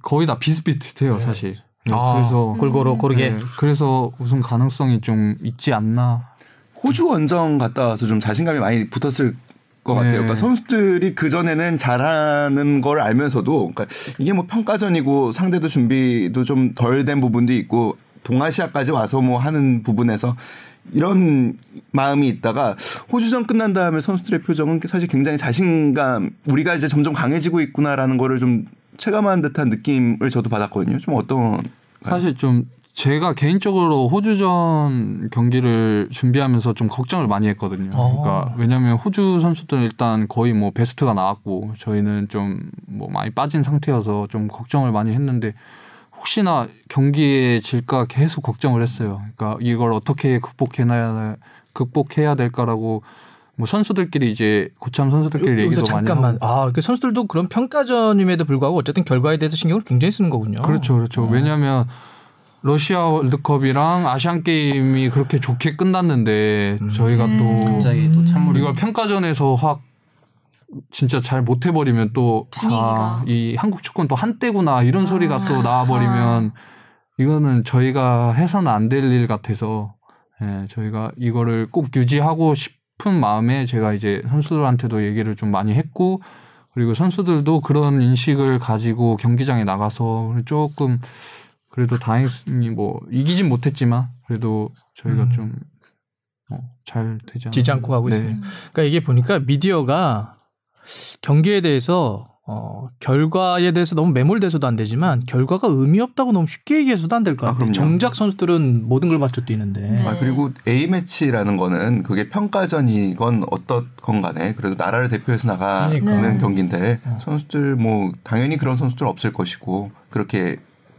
거의 다 비슷비슷해요, 사실. 네, 아, 그래서 골고루 고르게. 네, 그래서 우승 가능성이 좀 있지 않나. 호주 원정 갔다 와서 좀 자신감이 많이 붙었을 것 같아요. 네. 그러니까 선수들이 그 전에는 잘하는 걸 알면서도, 그러니까 이게 뭐 평가전이고 상대도 준비도 좀 덜 된 부분도 있고 동아시아까지 와서 뭐 하는 부분에서 이런 마음이 있다가 호주전 끝난 다음에 선수들의 표정은 사실 굉장히 자신감, 우리가 이제 점점 강해지고 있구나라는 거를 좀 체감한 듯한 느낌을 저도 받았거든요. 좀 어떤 사실 좀 제가 개인적으로 호주전 경기를 준비하면서 좀 걱정을 많이 했거든요. 그러니까 왜냐하면 호주 선수들은 일단 거의 뭐 베스트가 나왔고 저희는 좀 뭐 많이 빠진 상태여서 좀 걱정을 많이 했는데 혹시나 경기에 질까 계속 걱정을 했어요. 그러니까 이걸 어떻게 극복해놔야 극복해야 될까라고 뭐 선수들끼리 이제 고참 선수들끼리 얘기도 많이 잠깐만. 하고. 아, 그 선수들도 그런 평가전임에도 불구하고 어쨌든 결과에 대해서 신경을 굉장히 쓰는 거군요. 그렇죠, 그렇죠. 왜냐하면 러시아 월드컵이랑 아시안 게임이 그렇게 좋게 끝났는데 저희가 또 갑자기 또 찬물 이걸 평가전에서 확 진짜 잘 못해버리면 또. 아, 이 한국 축구는 또 한때구나 이런 소리가 또 나와버리면 이거는 저희가 해서는 안 될 일 같아서 예, 저희가 이거를 꼭 유지하고 싶은 마음에 제가 이제 선수들한테도 얘기를 좀 많이 했고 그리고 선수들도 그런 인식을 가지고 경기장에 나가서 조금 그래도 다행히 뭐 이기진 못했지만 그래도 저희가 음. 좀 어, 잘 되지. 지지 않고 가고 있어요. 그러니까 이게 보니까 미디어가 경기에 대해서 어, 결과에 대해서 너무 매몰돼서도 안 되지만 결과가 의미 없다고 너무 쉽게 얘기해서도 안 될것 아, 같아요. 그럼요. 정작 선수들은 모든 걸 맞춰 뛰는데. 네. 아, 그리고 A매치라는 거는 그게 평가전이건 어떻건 간에 그래도 나라를 대표해서 나가는 그러니까. 네. 경기인데 선수들 뭐 당연히 그런 선수들 없을 것이고 그렇게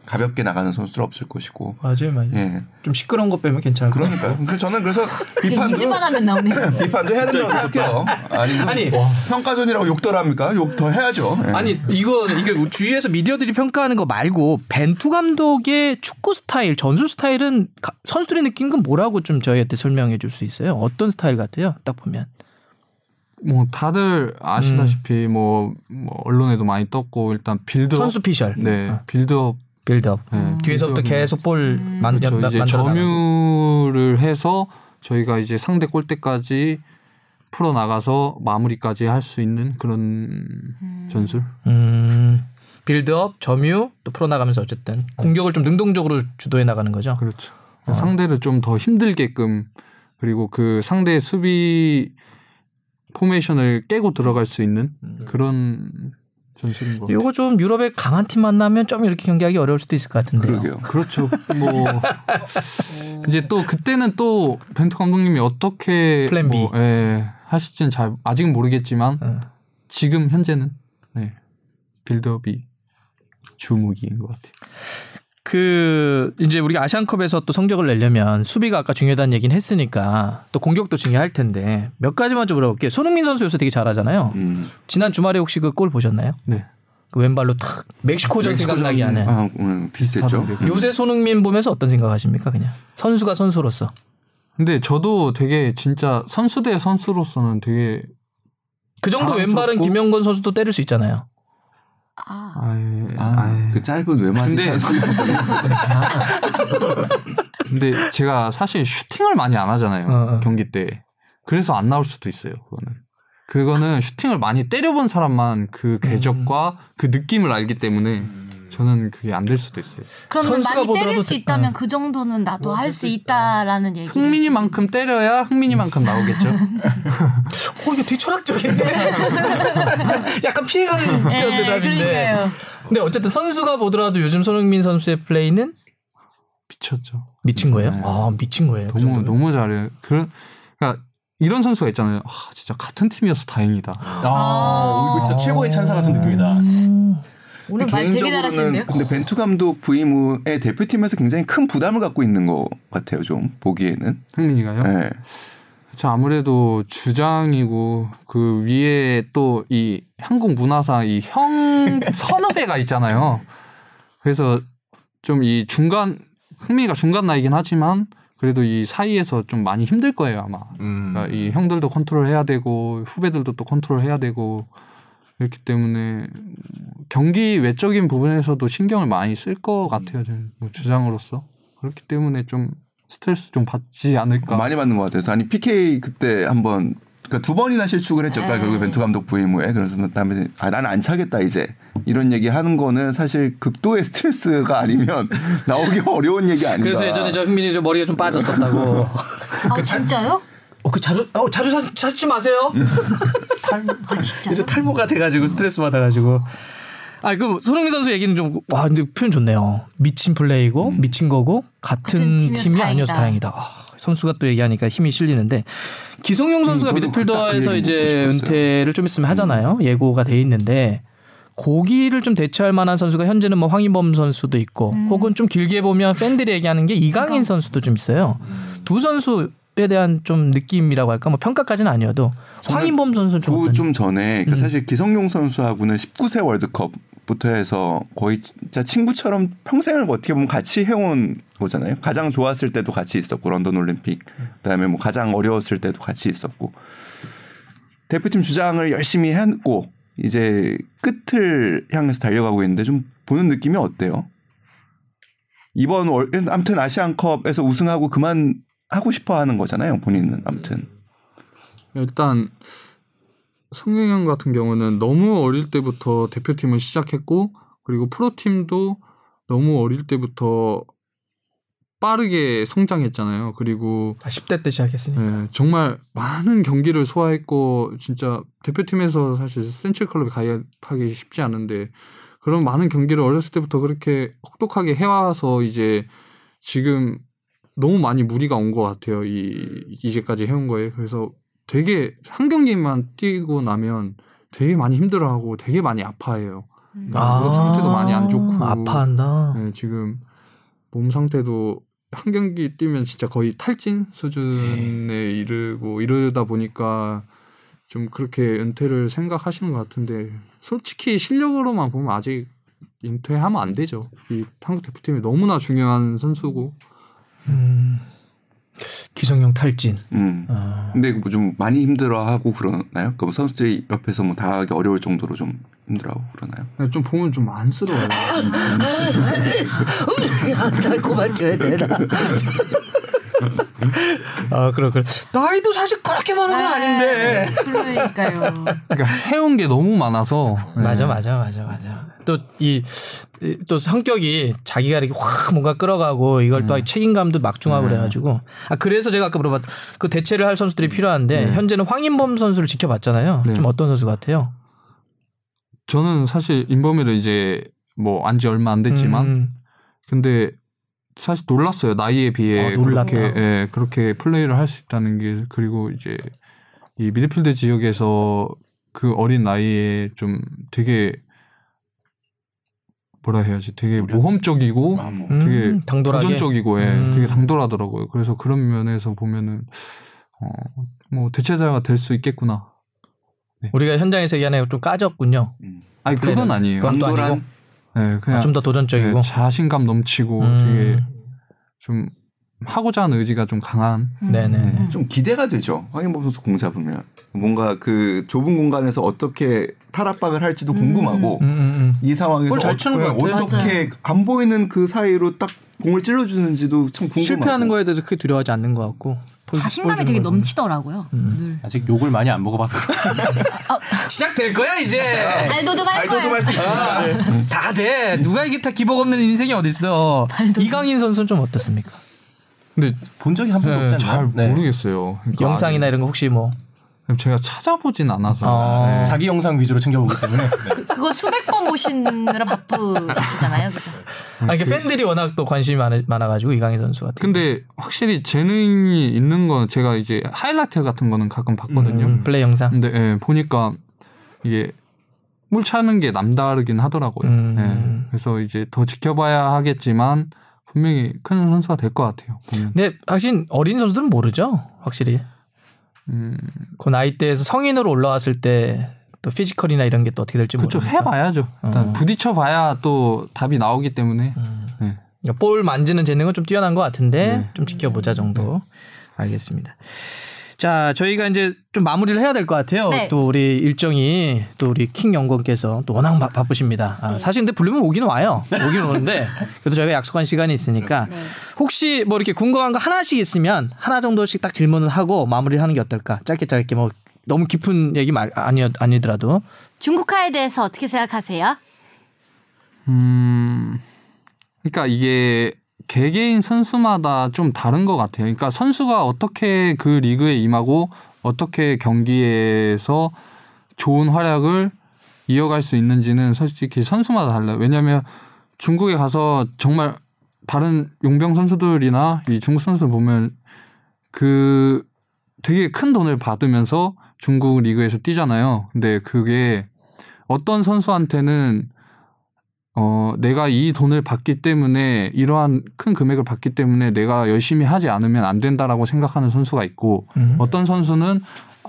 가볍게 나가는 선수들 없을 것이고 맞아요, 맞아요. 예. 좀 시끄러운 거 빼면 괜찮을 것 같아요. 그러니까요. 그래서 저는 그래서 이 비판도 하면 나오네. 비판도 해야 된다고 생각해요. 아니, 아니. 뭐 평가전이라고 욕덜 합니까? 욕 더 해야죠. 예. 아니 이거 이게 주위에서 미디어들이 평가하는 거 말고 벤투 감독의 축구 스타일, 전술 스타일은 가- 선수들이 느끼는 건 뭐라고 좀 저희한테 설명해 줄 수 있어요? 어떤 스타일 같아요? 딱 보면. 뭐 다들 아시다시피 뭐, 뭐 언론에도 많이 떴고 일단 빌드업 선수 피셜. 네 어, 빌드업 빌드업. 네, 뒤에서부터 build-up이 계속 볼 만, 그렇죠. 만, 이제. 점유를 해서 저희가 이제 상대 골대까지 풀어 나가서 마무리까지 할 수 있는 그런 전술. 음, 빌드업, 점유 또 풀어 나가면서 어쨌든 공격을 좀 능동적으로 주도해 나가는 거죠. 그렇죠. 상대를 좀 더 힘들게끔 그리고 그 상대 수비 포메이션을 깨고 들어갈 수 있는 그런 같아요. 이거 좀 유럽의 강한 팀 만나면 좀 이렇게 경기하기 어려울 수도 있을 것 같은데요. 그러게요. 그렇죠. 뭐 이제 또 그때는 또 벤투 감독님이 어떻게 플랜 B. 뭐, 예, 하실지는 잘 아직은 모르겠지만 어. 지금 현재는 네, 빌드업이 주무기인 것 같아요. 그 이제 우리가 아시안컵에서 또 성적을 내려면 수비가 아까 중요하다는 얘기는 했으니까 또 공격도 중요할 텐데 몇 가지만 좀 물어볼게요. 손흥민 선수 요새 되게 잘하잖아요. 음. 지난 주말에 혹시 그 골 보셨나요? 네. 그 왼발로 탁 멕시코전 생각나게 하는. 아, 음, 비슷했죠. 요새 손흥민 보면서 어떤 생각하십니까? 그냥 선수가 선수로서. 근데 저도 되게 진짜 선수 대 선수로서는 되게 그 정도 왼발은 김영건 선수도 때릴 수 있잖아요. 아, 아, 아예. 그 짧은 외마디 근데- 근데 제가 사실 슈팅을 많이 안 하잖아요 어, 어. 경기 때. 그래서 안 나올 수도 있어요 그거는. 그거는 슈팅을 많이 때려본 사람만 그 궤적과 그 느낌을 알기 때문에 저는 그게 안 될 수도 있어요 그러면 선수가 많이 때릴 보더라도 수 되- 있다면 그 정도는 나도 할 수 있다라는 얘기. 흥민이만큼 때려야 흥민이만큼 나오겠죠 어, 이거 되게 철학적인데? 약간 피해가는 네, 대답인데. 그러니까요. 근데 어쨌든 선수가 보더라도 요즘 손흥민 선수의 플레이는 미쳤죠 미친 거예요? 네. 아, 미친 거예요. 그 너무 정도는. 너무 잘해요 그런 그러니까 이런 선수가 있잖아요 아 진짜 같은 팀이어서 다행이다 아, 이거 진짜 최고의 찬사 같은 느낌이다. 오늘 말 되게 잘하시는데요? 근데 벤투 감독 부임 후에 대표팀에서 굉장히 큰 부담을 갖고 있는 것 같아요. 좀 보기에는. 흥민이가요 네. 저 아무래도 주장이고 그 위에 또 이 한국 문화상 이 형 선후배가 있잖아요. 그래서 좀 이 중간 흥민이가 중간 나이긴 하지만 그래도 이 사이에서 좀 많이 힘들 거예요 아마. 음. 그러니까 이 형들도 컨트롤 해야 되고 후배들도 또 컨트롤 해야 되고 그렇기 때문에 경기 외적인 부분에서도 신경을 많이 쓸 것 같아요. 저는 뭐 주장으로서 그렇기 때문에 좀 스트레스 좀 받지 않을까. 많이 받는 것 같아서 아니 PK 그때 한번 그러니까 두 번이나 실축을 했죠. 그러니까 결국 벤투 감독 부임 후에 그래서 다음에 아 나는 안 차겠다 이제 이런 얘기 하는 거는 사실 극도의 스트레스가 아니면 나오기 어려운 얘기 아닌가. 그래서 예전에 저 흥민이 저 머리가 좀 빠졌었다고. 아 진짜요? 어, 그 자주, 어, 자주 사, 찾지 마세요. 아 진짜. 이제 탈모가 돼가지고 스트레스 받아가지고. 아, 그 손흥민 선수 얘기는 좀, 와, 근데 표현 좋네요. 미친 플레이고, 미친 거고, 같은, 같은 팀이 아니어서 다행이다. 아, 선수가 또 얘기하니까 힘이 실리는데, 기성용 선수가 저도 미드필더에서 이제. 은퇴를 좀 있으면 하잖아요. 예고가 돼 있는데, 고기를 좀 대체할 만한 선수가 현재는 뭐 황인범 선수도 있고, 혹은 좀 길게 보면 팬들이 얘기하는 게 이강인 선수도 좀 있어요. 두 선수 에 대한 좀 느낌이라고 할까, 뭐 평가까지는 아니어도, 황인범 선수는 좀좀 전에 음. 그 사실 기성용 선수하고는 19세 월드컵 부터 해서 거의 진짜 친구처럼 평생을 어떻게 보면 같이 해온 거잖아요. 가장 좋았을 때도 같이 있었고 런던 올림픽, 그다음에 뭐 가장 어려웠을 때도 같이 있었고 대표팀 주장을 열심히 했고 이제 끝을 향해서 달려가고 있는데 좀 보는 느낌이 어때요? 이번 월 아무튼 아시안컵에서 우승하고 그만 하고 싶어 하는 거잖아요. 본인은 아무튼. 일단 성경형 같은 경우는 너무 어릴 때부터 대표팀을 시작했고 그리고 프로팀도 너무 어릴 때부터 빠르게 성장했잖아요. 그리고 아, 10대 때 시작했으니까. 예, 정말 많은 경기를 소화했고 진짜 대표팀에서 사실 센츄리 클럽에 가입하기 쉽지 않은데 그런 많은 경기를 어렸을 때부터 그렇게 혹독하게 해와서 이제 지금 너무 많이 무리가 온 것 같아요. 이 이제까지 해온 거에 그래서 되게 한 경기만 뛰고 나면 되게 많이 힘들어하고 되게 많이 아파해요. 그러니까 무릎 상태도 많이 안 좋고 아파한다. 네, 지금 몸 상태도 한 경기 뛰면 진짜 거의 탈진 수준에 이르고 이러다 보니까 좀 그렇게 은퇴를 생각하시는 것 같은데 솔직히 실력으로만 보면 아직 은퇴하면 안 되죠. 이 한국 대표팀이 너무나 중요한 선수고 음. 기성용 탈진. 음. 아. 근데 뭐 좀 많이 힘들어하고 그러나요? 그럼 선수들이 옆에서 뭐 다하기 어려울 정도로 좀 힘들어하고 그러나요? 좀 보면 좀 안쓰러워요. 달콤한 줘야 되나? 아, 그래, 그래. 나이도 사실 그렇게 많은 건 아닌데. 그러니까요. 그러니까 해온 게 너무 많아서 네. 맞아, 맞아, 맞아, 맞아. 또 이 또 성격이 자기가 이렇게 확 뭔가 끌어가고 이걸 또 책임감도 막중하고 그래가지고 아 그래서 제가 아까 물어봤 그 대체를 할 선수들이 필요한데 현재는 황인범 선수를 지켜봤잖아요. 네. 좀 어떤 선수 같아요? 저는 사실 인범이를 이제 뭐 안 지 얼마 안 됐지만 음, 근데 사실 놀랐어요 나이에 비해 어, 놀랐다. 그렇게 예, 그렇게 플레이를 할 수 있다는 게 그리고 이제 이 미드필드 지역에서 그 어린 나이에 좀 되게 뭐라 해야지 되게 모험적이고 되게 음, 당돌하게? 도전적이고 예, 음. 되게 당돌하더라고요. 그래서 그런 면에서 보면은 어뭐 대체자가 될 수 있겠구나. 우리가 현장에서 얘기하는 좀 까졌군요. 아니 그건 아니에요. 강도란 네, 그냥 좀더 도전적이고. 네, 자신감 넘치고 음. 되게 좀 하고자 하는 의지가 좀 강한. 네네. 좀 기대가 되죠. 황인범 선수 공 잡으면 뭔가 그 좁은 공간에서 어떻게 탈압박을 할지도 궁금하고 음, 음, 음. 이 상황에서 어, 같아요. 어떻게 안 보이는 그 사이로 딱 공을 찔러주는지도 참 궁금하고 실패하는 거에 대해서 크게 두려워하지 않는 것 같고. 볼- 자신감이 되게. 넘치더라고요. 늘. 아직 욕을 많이 안 먹어봐서 시작될 거야 이제. 발도둑할 거예요. 발도둑할 수 있습니다. 다 돼. 누가 이게 다 기복 없는 인생이 어딨어. 이강인 선수는 좀 어떻습니까? 근데 본 적이 한 번도 네, 없지 잘? 네. 모르겠어요. 그러니까 영상이나 이런 거 혹시 뭐. 제가 찾아보진 않아서. 어. 네. 자기 영상 위주로 챙겨보기 때문에 네. 그거 수백 번 보시느라 바쁘시잖아요. 아, 이게 팬들이 워낙 또 관심이 많아, 많아가지고 이강인 선수 같은. 근데 확실히 재능이 있는 건 제가 이제 하이라이트 같은 거는 가끔 봤거든요. 음, 플레이 영상. 근데 예, 보니까 이게 볼 차는 게 남다르긴 하더라고요. 음. 예, 그래서 이제 더 지켜봐야 하겠지만 분명히 큰 선수가 될 것 같아요. 보면. 근데 사실 어린 선수들은 모르죠. 확실히. 음, 그 나이대에서 성인으로 올라왔을 때 또 physical이나 이런 게 또 어떻게 될지 그렇죠. 모르니까. 해봐야죠. 일단 어. 부딪혀봐야 또 답이 나오기 때문에. 음. 네. 그러니까 볼 만지는 재능은 좀 뛰어난 것 같은데 네. 좀 지켜보자 정도. 알겠습니다. 자, 저희가 이제 좀 마무리를 해야 될 것 같아요. 네. 또 우리 일정이 또 우리 킹 연구원께서 또 워낙 바, 바쁘십니다. 아, 사실 근데 부르면 오기는 와요. 오기는 오는데 그래도 저희가 약속한 시간이 있으니까 혹시 뭐 이렇게 궁금한 거 하나씩 있으면 하나 정도씩 딱 질문을 하고 마무리를 하는 게 어떨까? 짧게 짧게 뭐 너무 깊은 얘기 말 아니 아니더라도 중국화에 대해서 어떻게 생각하세요? 음, 그러니까 이게 개개인 선수마다 좀 다른 것 같아요. 그러니까 선수가 어떻게 그 리그에 임하고 어떻게 경기에서 좋은 활약을 이어갈 수 있는지는 솔직히 선수마다 달라요. 왜냐하면 중국에 가서 정말 다른 용병 선수들이나 이 중국 선수들 보면 그 되게 큰 돈을 받으면서 중국 리그에서 뛰잖아요. 근데 그게 어떤 선수한테는 어, 내가 이 돈을 받기 때문에 이러한 큰 금액을 받기 때문에 내가 열심히 하지 않으면 안 된다라고 생각하는 선수가 있고 음. 어떤 선수는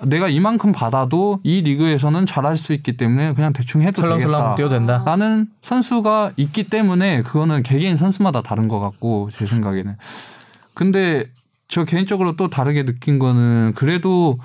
내가 이만큼 받아도 이 리그에서는 잘할 수 있기 때문에 그냥 대충 해도 설렁설렁 되겠다. 뛰어도 된다. 라는 선수가 있기 때문에 그거는 개개인 선수마다 다른 것 같고 제 생각에는. 근데 저 개인적으로 또 다르게 느낀 거는 그래도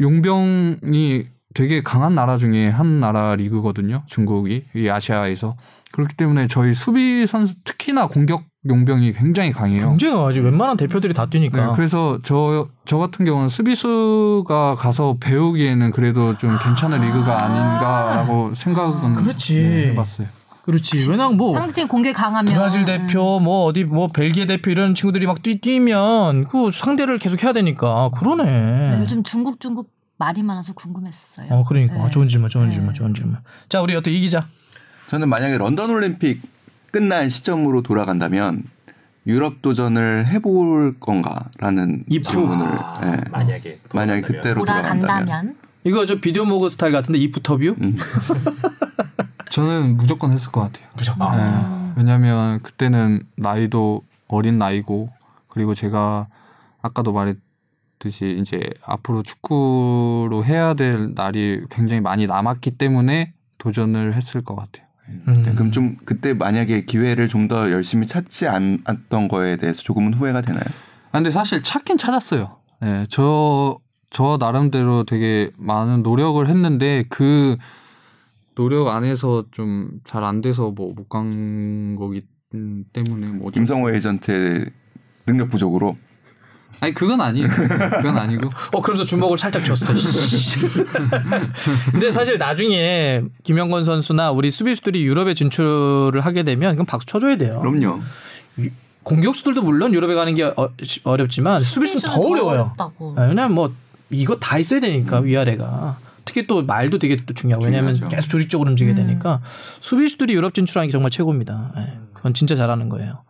용병이 되게 강한 나라 중에 한 나라 리그거든요. 중국이 이 아시아에서 그렇기 때문에 저희 수비 선수 특히나 공격 용병이 굉장히 강해요. 굉장히 아직 웬만한 대표들이 다 뛰니까. 네, 그래서 저, 저 같은 경우는 수비수가 가서 배우기에는 그래도 좀 괜찮은 리그가 아닌가라고 생각은 그렇지. 네, 해봤어요. 그렇지. 왜냐면 뭐 상대팀 공격 강하면 브라질 대표 뭐 어디 뭐 벨기에 대표 이런 친구들이 막 뛰, 뛰면 그 상대를 계속 해야 되니까 네, 그러네. 요즘 중국 중국 말이 많아서 궁금했어요. 어 그러니까 네. 좋은 질문, 좋은 질문, 네. 좋은 질문. 자 우리 어떻게 이 기자? 저는 만약에 런던 올림픽 끝난 시점으로 돌아간다면 유럽 도전을 해볼 건가라는. 질문을 예. 만약에 만약에 그때로 돌아간다면 돌아간다면 이거 저 비디오 모그 스타일 같은데 이프터뷰? 음. 저는 무조건 했을 것 같아요. 무조건. 네. 왜냐하면 그때는 나이도 어린 나이고 그리고 제가 아까도 말했 듯이 이제 앞으로 축구로 해야 될 날이 굉장히 많이 남았기 때문에 도전을 했을 것 같아요. 음. 그럼 좀 그때 만약에 기회를 좀 더 열심히 찾지 않았던 거에 대해서 조금은 후회가 되나요? 아, 근데 사실 찾긴 찾았어요. 예, 저, 저 나름대로 되게 많은 노력을 했는데 그 노력 안에서 좀 잘 안 돼서 뭐 못 간 거기 때문에 뭐. 김성호 에이전트의 능력 부족으로 아니, 그건 아니에요. 그건 아니고. 어 그러면서 주먹을 살짝 줬어. 근데 사실 나중에 김영건 선수나 우리 수비수들이 유럽에 진출을 하게 되면 그럼 박수 쳐줘야 돼요. 그럼요. 공격수들도 물론 유럽에 가는 게 어, 어렵지만 수비수는 더 어려워요. 네, 왜냐면 뭐 이거 다 있어야 되니까 위아래가 특히 또 말도 되게 또 중요하고 왜냐하면 중요하죠. 계속 조직적으로 움직여야 되니까 수비수들이 유럽 진출하는 게 정말 최고입니다. 네, 그건 진짜 잘하는 거예요.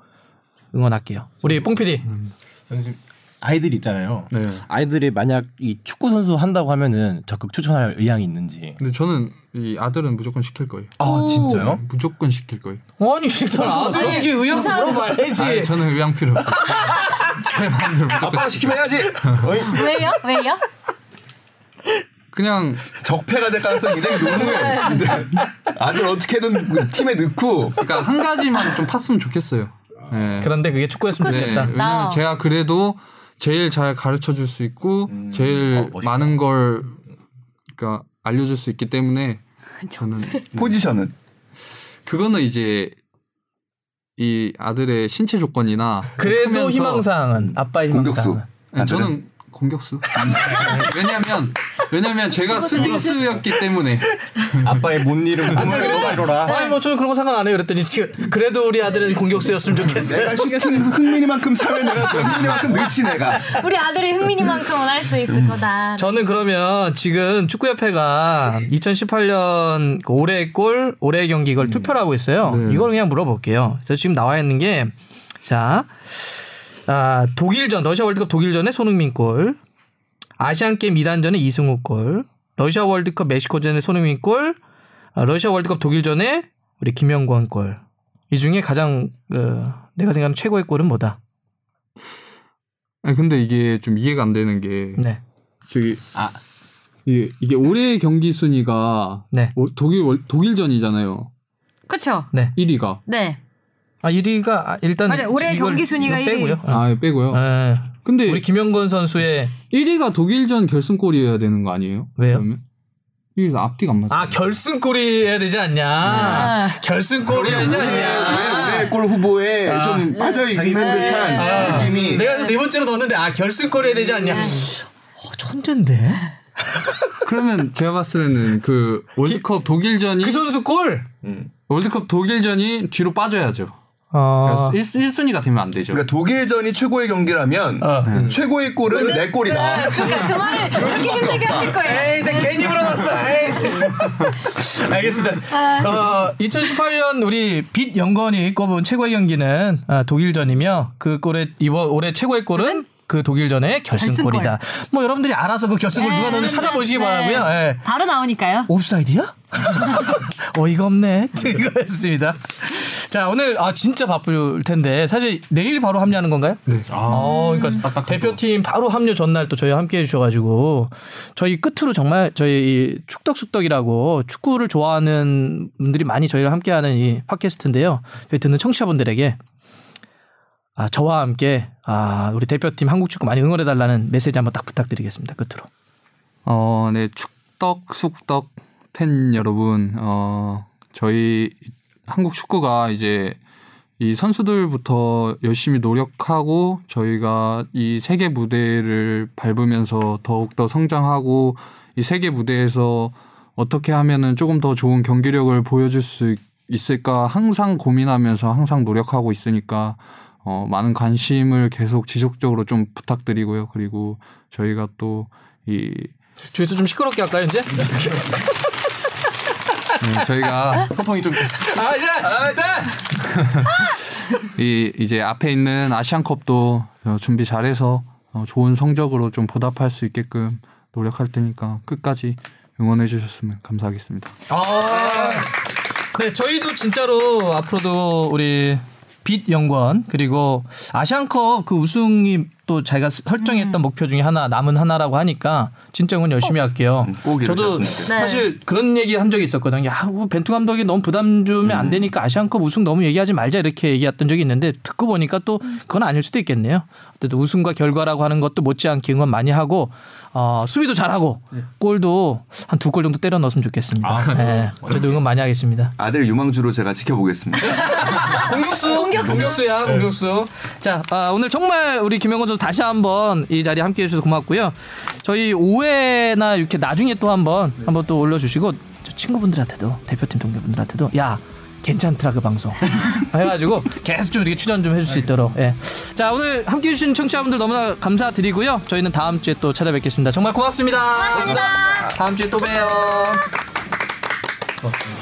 응원할게요. 우리 뽕 PD. 저는 지금 아이들이 있잖아요. 네. 아이들이 만약 이 축구 선수 한다고 하면은 적극 추천할 의향이 있는지. 근데 저는 이 아들은 무조건 시킬 거예요. 아 진짜요? 무조건 시킬 거예요. 아니 일단 아들에게 의향 물어봐야지. 아니, 저는 의향 필요 없어요. 제 마음대로 무조건 아빠가 시키면 해야지. 왜요? 왜요? 그냥 적폐가 될 가능성이 굉장히 높은 근데 아들 어떻게든 팀에 넣고 그러니까 한 가지만 좀 팠으면 좋겠어요. 네. 그런데 그게 축구였으면 네, 좋겠다. 왜냐면 나. 제가 그래도 제일 잘 가르쳐 줄 수 있고 제일 어. 많은 걸 그러니까 알려줄 수 있기 때문에 저는 포지션은 그거는 이제 이 아들의 신체 조건이나 그래도 크면서 희망사항은 아빠의 희망사항. 공격수. 아니, 저는 공격수. 왜냐면 왜냐면 제가 수비수였기 때문에 아빠의 못 이름 꿈을 이뤄라. 아니 뭐 저는 그런 거 상관 안 해요. 그랬더니 지금 그래도 우리 아들은 공격수였으면 좋겠어요. 내가 슈팅 흥민이만큼 차면 내가 그 흥민이만큼 넣지 내가. 우리 아들이 흥민이만큼은 할 수 있을 거다. 저는 그러면 지금 축구협회가 2018년 그 올해의 골, 올해의 경기 이걸 투표를 하고 있어요. 네. 이걸 그냥 물어볼게요. 그래서 지금 나와 있는 게, 자, 아, 독일전, 러시아 월드컵 독일전에 손흥민 골, 아시안 게임 이란전에 이승우 골, 러시아 월드컵 멕시코전에 손흥민 골, 아, 러시아 월드컵 독일전에 우리 김영권 골. 이 중에 가장, 그, 내가 생각하는 최고의 골은 뭐다? 아니 근데 이게 좀 이해가 안 되는 게 네. 저기 아 이게, 이게 올해 경기 순위가 네. 오- 독일 월- 독일전이잖아요. 그쵸? 네. 1위가 네. 아, 1위가 일단 맞아요. 올해 이걸- 경기 순위가 이거 1위. 빼고요. 아 빼고요. 예. 근데 우리 김영건 선수의 1위가 독일전 결승골이어야 되는 거 아니에요? 왜요? 그러면? 이게 앞뒤가 안 맞아. 아 결승골이 해야 되지 않냐? 아. 결승골이 해야 되지 왜 않냐? 올해 골 후보에 좀 빠져 있는 듯한 아, 느낌이. 내가 네 번째로 넣었는데 아 결승골이 해야 되지 않냐? 어, 천재인데. 그러면 제가 봤을 때는 그 월드컵 독일전이 그 선수 골. 월드컵 독일전이 뒤로 빠져야죠. 어. 1, 1순위가 되면 안 되죠. 그러니까 독일전이 최고의 경기라면 어. 최고의 골은 내 골이다. 그러니까 그 말을 그렇게 힘들게 하실 거예요. 에이, 내 괜히 물어봤어. 에이, 진짜. 알겠습니다. 어, 2018년 우리 빛 영건이 꼽은 최고의 경기는 아, 독일전이며 그 골의 이번 올해 최고의 골은 그 독일전의 결승골이다. 뭐 여러분들이 알아서 그 결승골 누가 넣는지 찾아보시기 네. 바라고요. 예. 바로 나오니까요. 옵사이드야? 어이가 없네. 이거였습니다. 자 오늘 아 진짜 바쁠 텐데 사실 내일 바로 합류하는 건가요? 네. 어, 그러니까 대표팀 바로 합류 전날 또 저희 함께 해주셔가지고 저희 끝으로 정말 저희 이 축덕숙덕이라고 축구를 좋아하는 분들이 많이 저희랑 함께하는 이 팟캐스트인데요. 저희 듣는 청취자분들에게 아 저와 함께 아 우리 대표팀 한국 축구 많이 응원해 달라는 메시지 한번 딱 부탁드리겠습니다. 끝으로. 어, 네, 축덕, 숙덕 팬 여러분, 어, 저희 한국 축구가 이제 이 선수들부터 열심히 노력하고 저희가 이 세계 무대를 밟으면서 더욱더 성장하고 이 세계 무대에서 어떻게 하면은 조금 더 좋은 경기력을 보여줄 수 있을까 항상 고민하면서 항상 노력하고 있으니까 어, 많은 관심을 계속 지속적으로 좀 부탁드리고요. 그리고 저희가 또 이 주에서 좀 시끄럽게 할까요 이제? 네, 저희가 소통이 좀 아 이제 네. 이 이제 앞에 있는 아시안컵도 어, 준비 잘해서 어, 좋은 성적으로 좀 보답할 수 있게끔 노력할 테니까 끝까지 응원해 주셨으면 감사하겠습니다. 아, 네, 저희도 진짜로 앞으로도 우리 빛 영권 그리고 아시안컵 그 우승이 또 자기가 설정했던 목표 중에 하나 남은 하나라고 하니까 진짜 응원 열심히 할게요. 꼭 저도. 사실 그런 얘기 한 적이 있었거든요. 야, 뭐 벤투 감독이 너무 부담 주면 안 되니까 아시안컵 우승 너무 얘기하지 말자 이렇게 얘기했던 적이 있는데 듣고 보니까 또 그건 아닐 수도 있겠네요. 어쨌든 우승과 결과라고 하는 것도 못지않게 응원 많이 하고 어, 수비도 잘하고 골도 한 두 골 정도 때려 넣었으면 좋겠습니다. 네, 저도 응원 많이 하겠습니다. 아들 유망주로 제가 지켜보겠습니다. 공격수, 공격수, 야 공격수. 자, 아, 오늘 정말 우리 김영건 선수 다시 한번 이 자리에 함께 해 주셔서 고맙고요. 저희 5회나 이렇게 나중에 또 한번 한번 또 올려주시고 저 친구분들한테도 대표팀 동료분들한테도 야. 괜찮더라 그 방송. 해가지고 계속 좀 이렇게 출연 좀 해줄 수 있도록 예. 자 오늘 함께 해주신 청취자분들 너무나 감사드리고요. 저희는 다음 주에 또 찾아뵙겠습니다. 정말 고맙습니다. 고맙습니다. 다음 주에 또 봬요.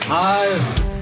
아유